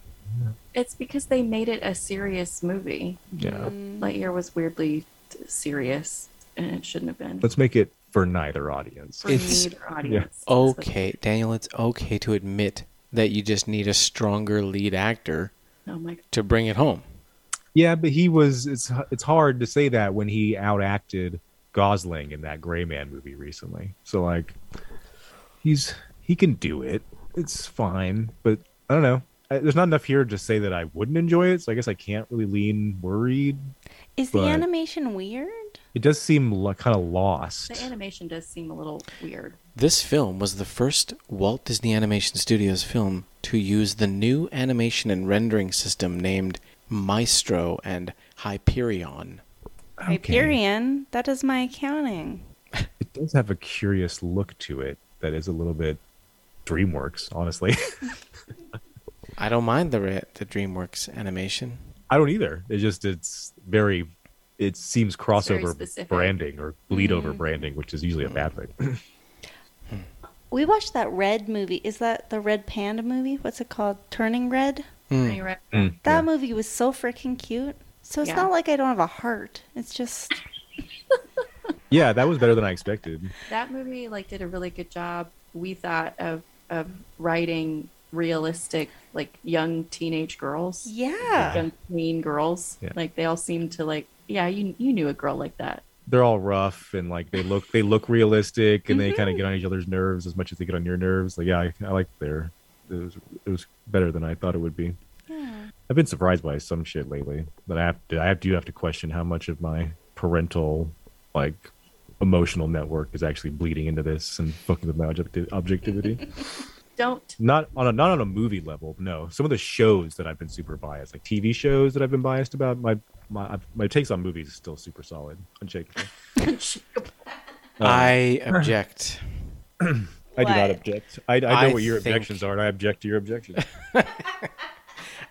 It's because they made it a serious movie. Yeah. Mm. Lightyear was weirdly serious, and it shouldn't have been. let's make it for neither audience. For neither audience. Okay, Daniel, it's okay to admit that you just need a stronger lead actor Oh my! to bring it home. Yeah, but he was. It's it's hard to say that when he outacted Gosling in that Gray Man movie recently. So like, he's he can do it. It's fine, but I don't know. I, there's not enough here to say that I wouldn't enjoy it. So I guess I can't really lean worried. Is the animation weird? It does seem like kind of lost. The animation does seem a little weird. This film was the first Walt Disney Animation Studios film to use the new animation and rendering system named Maestro and Hyperion. Hyperion. That is my accounting. It does have a curious look to it that is a little bit DreamWorks, honestly. I don't mind the re- the DreamWorks animation. I don't either. It just it's very it seems crossover branding or bleed over Mhm. branding, which is usually a bad thing. We watched that Red movie. Is that the Red Panda movie? What's it called? Turning Red? Turning Red. Mm, That movie was so freaking cute. So it's Yeah. not like I don't have a heart. It's just yeah, that was better than I expected. That movie like did a really good job. We thought of of writing realistic like young teenage girls. Yeah. Young teen girls. Yeah. Like they all seem to like yeah, you you knew a girl like that. They're all rough and like they look they look realistic and they kind of mm-hmm. get on each other's nerves as much as they get on your nerves. Like yeah, I, I like their it was it was better than I thought it would be. I've been surprised by some shit lately that I have to I have, do have to question how much of my parental like emotional network is actually bleeding into this and fucking with my objecti- objectivity. Don't not on a not on a movie level. No, some of the shows that I've been super biased, like TV shows that I've been biased about. My my my takes on movies is still super solid, unshakable. Um, I object. I do not object. I, I know I what your think- objections are, and I object to your objections.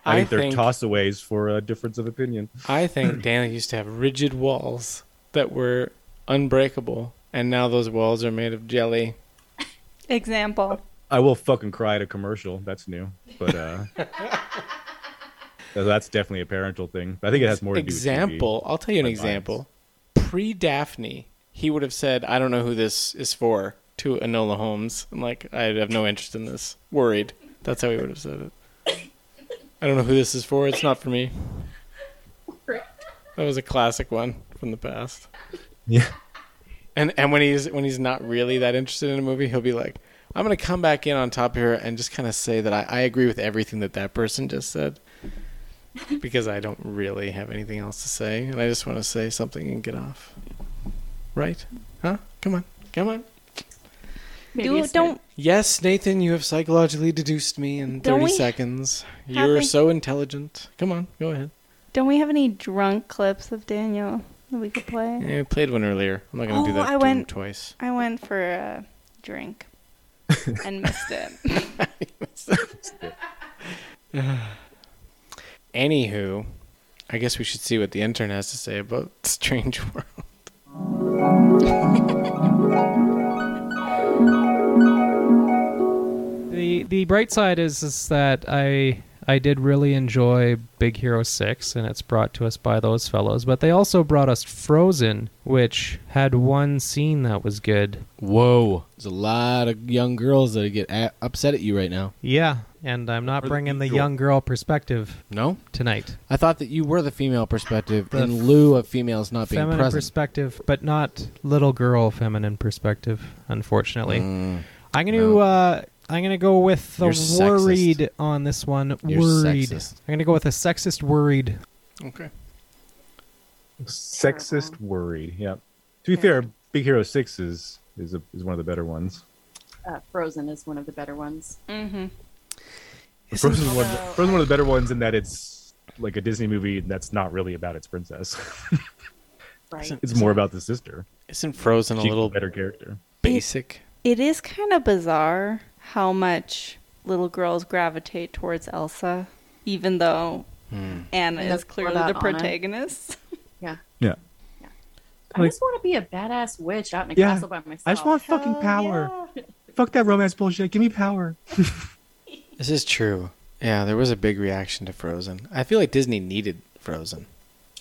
I, I think they're think- tossaways for a difference of opinion. I think Dana used to have rigid walls that were unbreakable, and now those walls are made of jelly. example. I will fucking cry at a commercial. That's new, but uh, that's definitely a parental thing. I think it has more to do. with TV. example. I'll tell you an example. Pre Daphne, he would have said, "I don't know who this is for." To Enola Holmes, I'm like, I have no interest in this. Worried. That's how he would have said it. I don't know who this is for. It's not for me. That was a classic one from the past. Yeah. And and when he's when he's not really that interested in a movie, he'll be like, "I'm gonna come back in on top here and just kind of say that I, I agree with everything that that person just said." because I don't really have anything else to say, and I just want to say something and get off. Right? Huh? Come on, come on. Maybe Do, don't Yes, Nathan, you have psychologically deduced me in Don't 30 we seconds. You're any- so intelligent. Come on, go ahead. don't we have any drunk clips of Daniel that we could play? Yeah, I played one earlier. I'm not gonna do Oh, that I to him went- twice. I went for a drink and missed it. Anywho, I guess we should see what the intern has to say about Strange World. The the bright side is is that I I did really enjoy Big Hero 6 and it's brought to us by those fellows, but they also brought us Frozen, which had one scene that was good. Whoa, there's a lot of young girls that get a- upset at you right now. Yeah, and I'm not Or the bringing the usual. young girl perspective No, tonight. I thought that you were the female perspective The in lieu of females not being feminine present. perspective, but not little girl feminine perspective, unfortunately. Mm, I'm going to uh I'm going to go with the You're sexist. worried on this one. You're worried. sexist. I'm going to go with a sexist worried. Okay. Sexist worried. Yeah. To be fair, Big Hero Six is is a, is one of the better ones. Uh, Frozen is one of the better ones. Mm-hmm. Frozen is one, Frozen one of the better ones in that it's like a Disney movie that's not really about its princess. Right. it's more about the sister. Isn't Frozen a She's little better character? basic? It is kind of bizarre how much little girls gravitate towards Elsa, even though Hmm. Anna And is clearly the protagonist. Yeah. Yeah. I Like- just want to be a badass witch out in a Yeah. castle by myself. I just want fucking power. Fuck that romance bullshit. Give me power. This is true. Yeah, there was a big reaction to Frozen. I feel like Disney needed Frozen.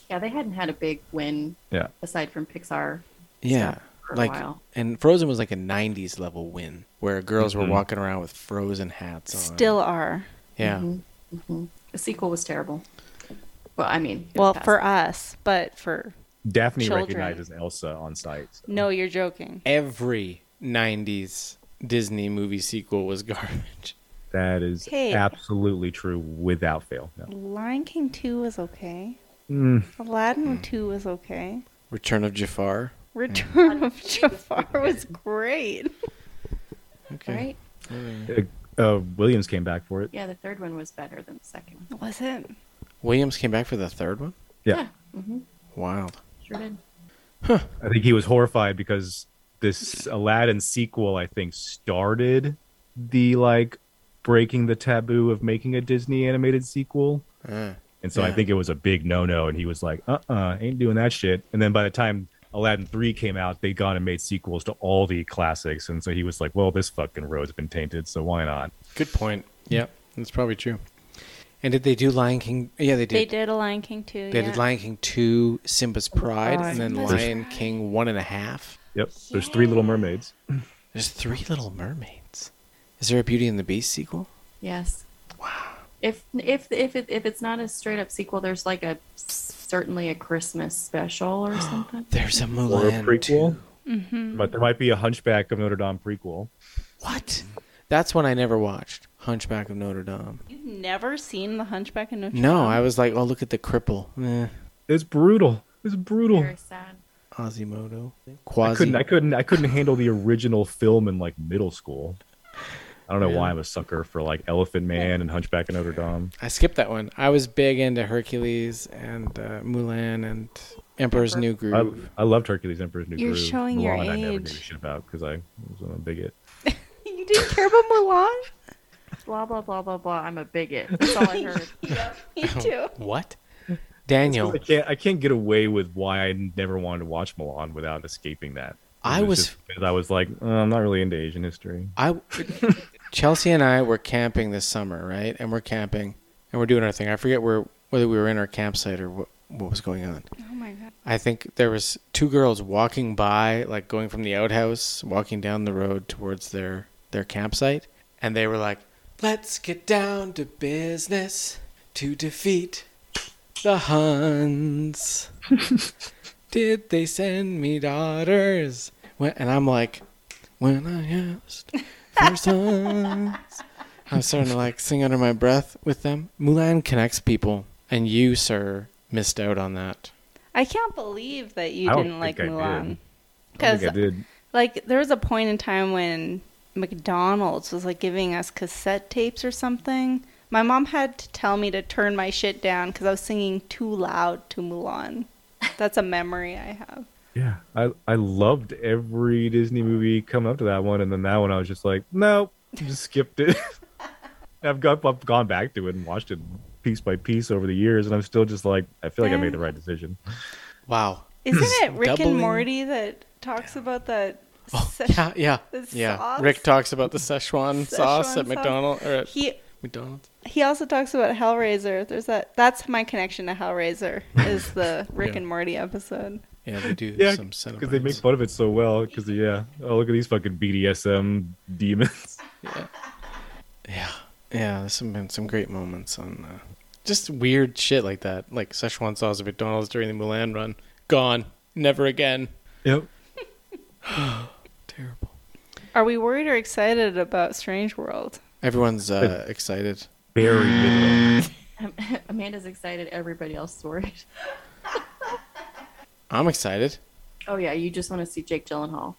Yeah, they hadn't had a big win Yeah. aside from Pixar. Yeah. stuff for a Like while. and Frozen was like a 90s level win where girls Mhm. were walking around with frozen hats on. Still are. Yeah. Mhm, mhm. The sequel was terrible. Well, I mean, Well, past for us, but for Daphne children. recognizes Elsa on sight. so- No, you're joking. Every '90s Disney movie sequel was garbage. That is Hey. absolutely true without fail. No. Lion King 2 was okay. Mm. Aladdin 2 was okay. Return of Jafar. Return of Jafar was great. Okay. Right? Uh, uh, Williams came back for it. Yeah, the third one was better than the second one. Was it? Williams came back for the third one. Yeah. Mm-hmm. Wild. Sure did. Huh. I think he was horrified because this Aladdin sequel, I think, started the like breaking the taboo of making a Disney animated sequel. Uh, And so I think it was a big no no, and he was like, uh uh ain't doing that shit. And then by the time Aladdin 3 came out, they gone and made sequels to all the classics. And so he was like, well, this fucking road's been tainted, so why not? Good point. Yeah, that's probably true. And did they do Lion King? Yeah, they did. They did a Lion King 2. They yeah. did Lion King two, Simba's Pride, Pride. and then Simba's Lion King one and a half. Yep. There's three Little Mermaids. There's three Little Mermaids. Is there a Beauty and the Beast sequel? Yes. Wow. If if if it, if it's not a straight up sequel, there's like a certainly a Christmas special or something. There's a Or a Mulan prequel. Mm-hmm. But there might be a Hunchback of Notre Dame prequel. What? That's one I never watched. Hunchback of Notre Dame. You've never seen The Hunchback of Notre Dame? No, I was like, oh, look at the cripple. Eh, It's brutal. It's brutal. Very sad. Quasimodo. I couldn't. I couldn't. I couldn't handle the original film in like middle school. I don't know why I'm a sucker for like Elephant Man and Hunchback of Notre Dame. I skipped that one. I was big into Hercules and uh, Mulan and Emperor's New Groove. I, I loved Hercules Emperor's New Groove. You're Groove. showing your Mulan I never gave a shit about because I was a bigot. You didn't care about Mulan? Blah blah blah blah blah. I'm a bigot. That's all I heard. Me too. What? Daniel. I can't. I can't get away with why I never wanted to watch Mulan without escaping that. I It was- because I was like, "Uh, I'm not really into Asian history. I Chelsea and I were camping this summer, right? And we're camping and we're doing our thing. I forget where whether we were in our campsite or what what was going on. Oh my god. I think there was two girls walking by, like going from the outhouse, walking down the road towards their their campsite, and they were like, "Let's get down to business to defeat the Huns." Did they send me daughters? When, and I'm like, when I asked for sons. I was starting to like sing under my breath with them. Mulan connects people, and you, sir, missed out on that. I can't believe that you I don't didn't like think I Mulan. did. I Because think I did. like there was a point in time when McDonald's was like giving us cassette tapes or something. My mom had to tell me to turn my shit down because I was singing too loud to Mulan. That's a memory I have. Yeah, I I loved every Disney movie coming up to that one, and then that one I was just like, nope, just skipped it. I've got I've gone back to it and watched it piece by piece over the years, and I'm still just like, I feel like I made the right decision. Wow. Isn't it Rick Doubling- and Morty that talks about that? Oh, se- Yeah, yeah, yeah. sauce? Rick talks about the Szechuan, sauce Szechuan at McDonald's or at He McDonald's. he also talks about Hellraiser. There's that. That's my connection to Hellraiser. Is the Rick Yeah. and Morty episode. Yeah, they do Yeah, some because they make fun of it so well. Because yeah, oh look at these fucking BDSM demons. Yeah, yeah, yeah. There's some been some great moments on uh, just weird shit like that, like Szechuan sauce at McDonald's during the Mulan run. Gone, never again. Yep. Terrible. Are we worried or excited about Strange World? Everyone's uh, excited. Very good. Amanda's excited. Everybody else is worried. I'm excited. Oh yeah, you just want to see Jake Gyllenhaal.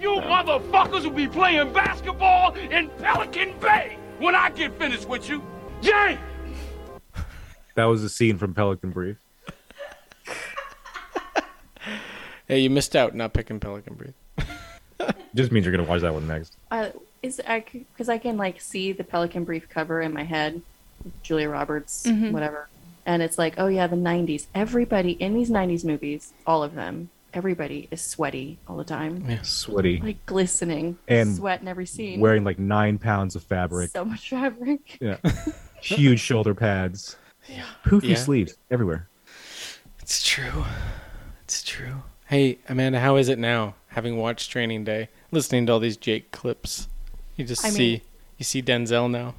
You motherfuckers will be playing basketball in Pelican Bay when I get finished with you. Jay! That was a scene from Pelican Brief. Hey, you missed out not picking Pelican Brief. Just means you're gonna watch that one next. Uh, is I because I can like see the Pelican Brief cover in my head, Julia Roberts, Mhm. whatever, and it's like, oh yeah, the '90s. Everybody in these '90s movies, all of them, everybody is sweaty all the time. Yeah, sweaty. like glistening, And sweat in every scene. Wearing like nine pounds of fabric. so much fabric. Yeah. Huge shoulder pads. Yeah. Poofy Yeah. sleeves everywhere. It's true. It's true. Hey, Amanda, how is it now? Having watched Training Day, listening to all these Jake clips, you just I see mean- you see Denzel now.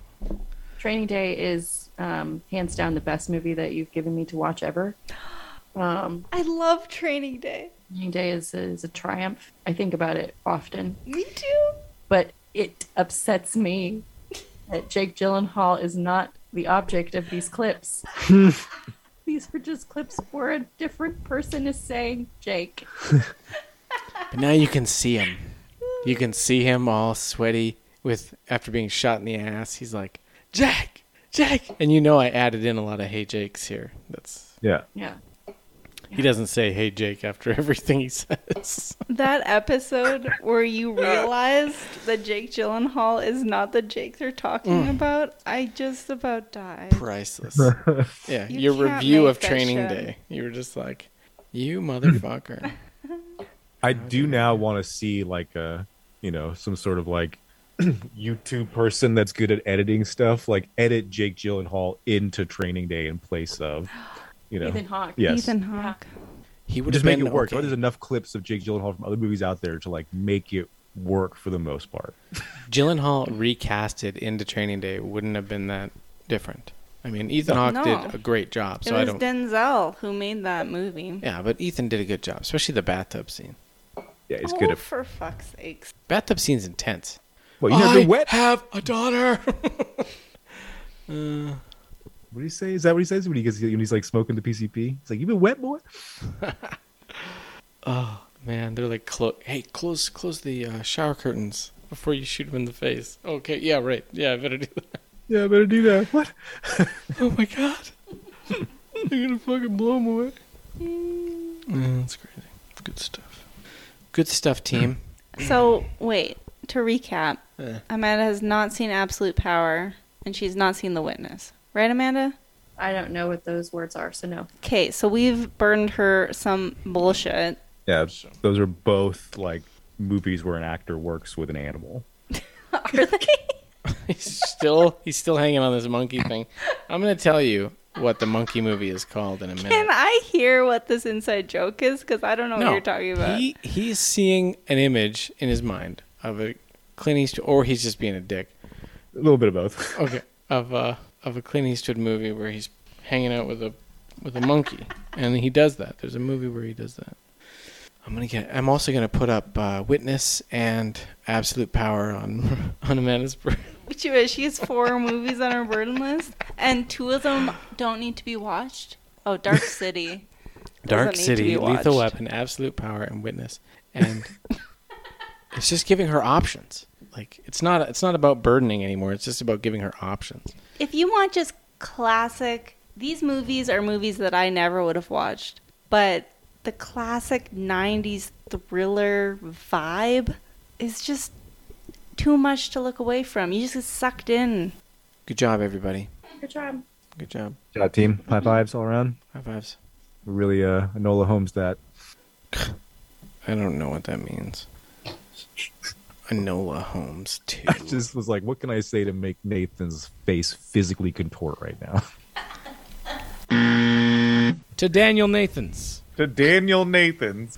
Training Day is Um, hands down, the best movie that you've given me to watch ever. Um, I love Training Day. Training Day is, is a triumph. I think about it often. Me too. But it upsets me that Jake Gyllenhaal is not the object of these clips. these are just clips where a different person is saying Jake. But now you can see him. You can see him all sweaty with after being shot in the ass. He's like, Jack, Jack, and you know I added in a lot of "Hey Jakes" here. That's Yeah. Yeah. he doesn't say "Hey Jake" after everything he says. That episode where you realized that Jake Gyllenhaal is not the Jake they're talking Mm. about, I just about died. Priceless. Yeah, You your can't review make of that Training shit. Day. You were just like, you motherfucker. I do now want to see like a, you know, some sort of like YouTube person that's good at editing stuff, like edit Jake Gyllenhaal into Training Day in place of, you know, Ethan Hawke. Yes, Ethan Hawke. He would just make it work. okay. There's enough clips of Jake Gyllenhaal from other movies out there to like make it work for the most part. Gyllenhaal recasted into Training Day wouldn't have been that different. I mean, Ethan No. Hawke No. did a great job, It so I was don't. Denzel who made that movie. Yeah, but Ethan did a good job, especially the bathtub scene. Yeah, he's oh, good at. for fuck's sakes. Bathtub scene's intense. Well, you have I the wet. have a daughter. uh, What do you say? Is that what he says when he gets when he's like smoking the PCP? He's like, "You been wet, boy." oh man, they're like, clo- "Hey, close, close the uh, shower curtains before you shoot him in the face." Okay, yeah, right. Yeah, I better do that. Yeah, I better do that. What? oh my god, they're gonna fucking blow him away. Yeah, that's crazy. Good stuff. Good stuff, team. So, wait, to recap, Yeah. Amanda has not seen Absolute Power and she's not seen The Witness. Right, Amanda? I don't know what those words are, so no. Okay, so we've burned her some bullshit. Yeah, those are both like movies where an actor works with an animal. he's still he's still hanging on this monkey thing. I'm gonna tell you what the monkey movie is called in a minute. Can I hear what this inside joke is? Because I don't know no, what you're talking about. He he's seeing an image in his mind of a Clint Eastwood, or he's just being a dick. A little bit of both. Okay, of a of a Clint Eastwood movie where he's hanging out with a with a monkey, and he does that. There's a movie where he does that. I'm gonna get. I'm also gonna put up uh, Witness and Absolute Power on on Amanda's. birth- But she, is- she has four movies on her burden list, and two of them don't need to be watched. Oh, Dark City. Dark doesn't need to City, Lethal. Weapon, Absolute Power, and Witness, and it's just giving her options. Like it's not it's not about burdening anymore. It's just about giving her options. If you want just classic, these movies are movies that I never would have watched, but the classic 90s thriller vibe is just too much to look away from. You just get sucked in. Good job, everybody. Good job. Good job. Good Job team. High fives all around. High fives. Really, uh, Enola Holmes that. I don't know what that means. Enola Holmes too. I just was like, what can I say to make Nathan's face physically contort right now? to Daniel Nathans. to Daniel Nathans.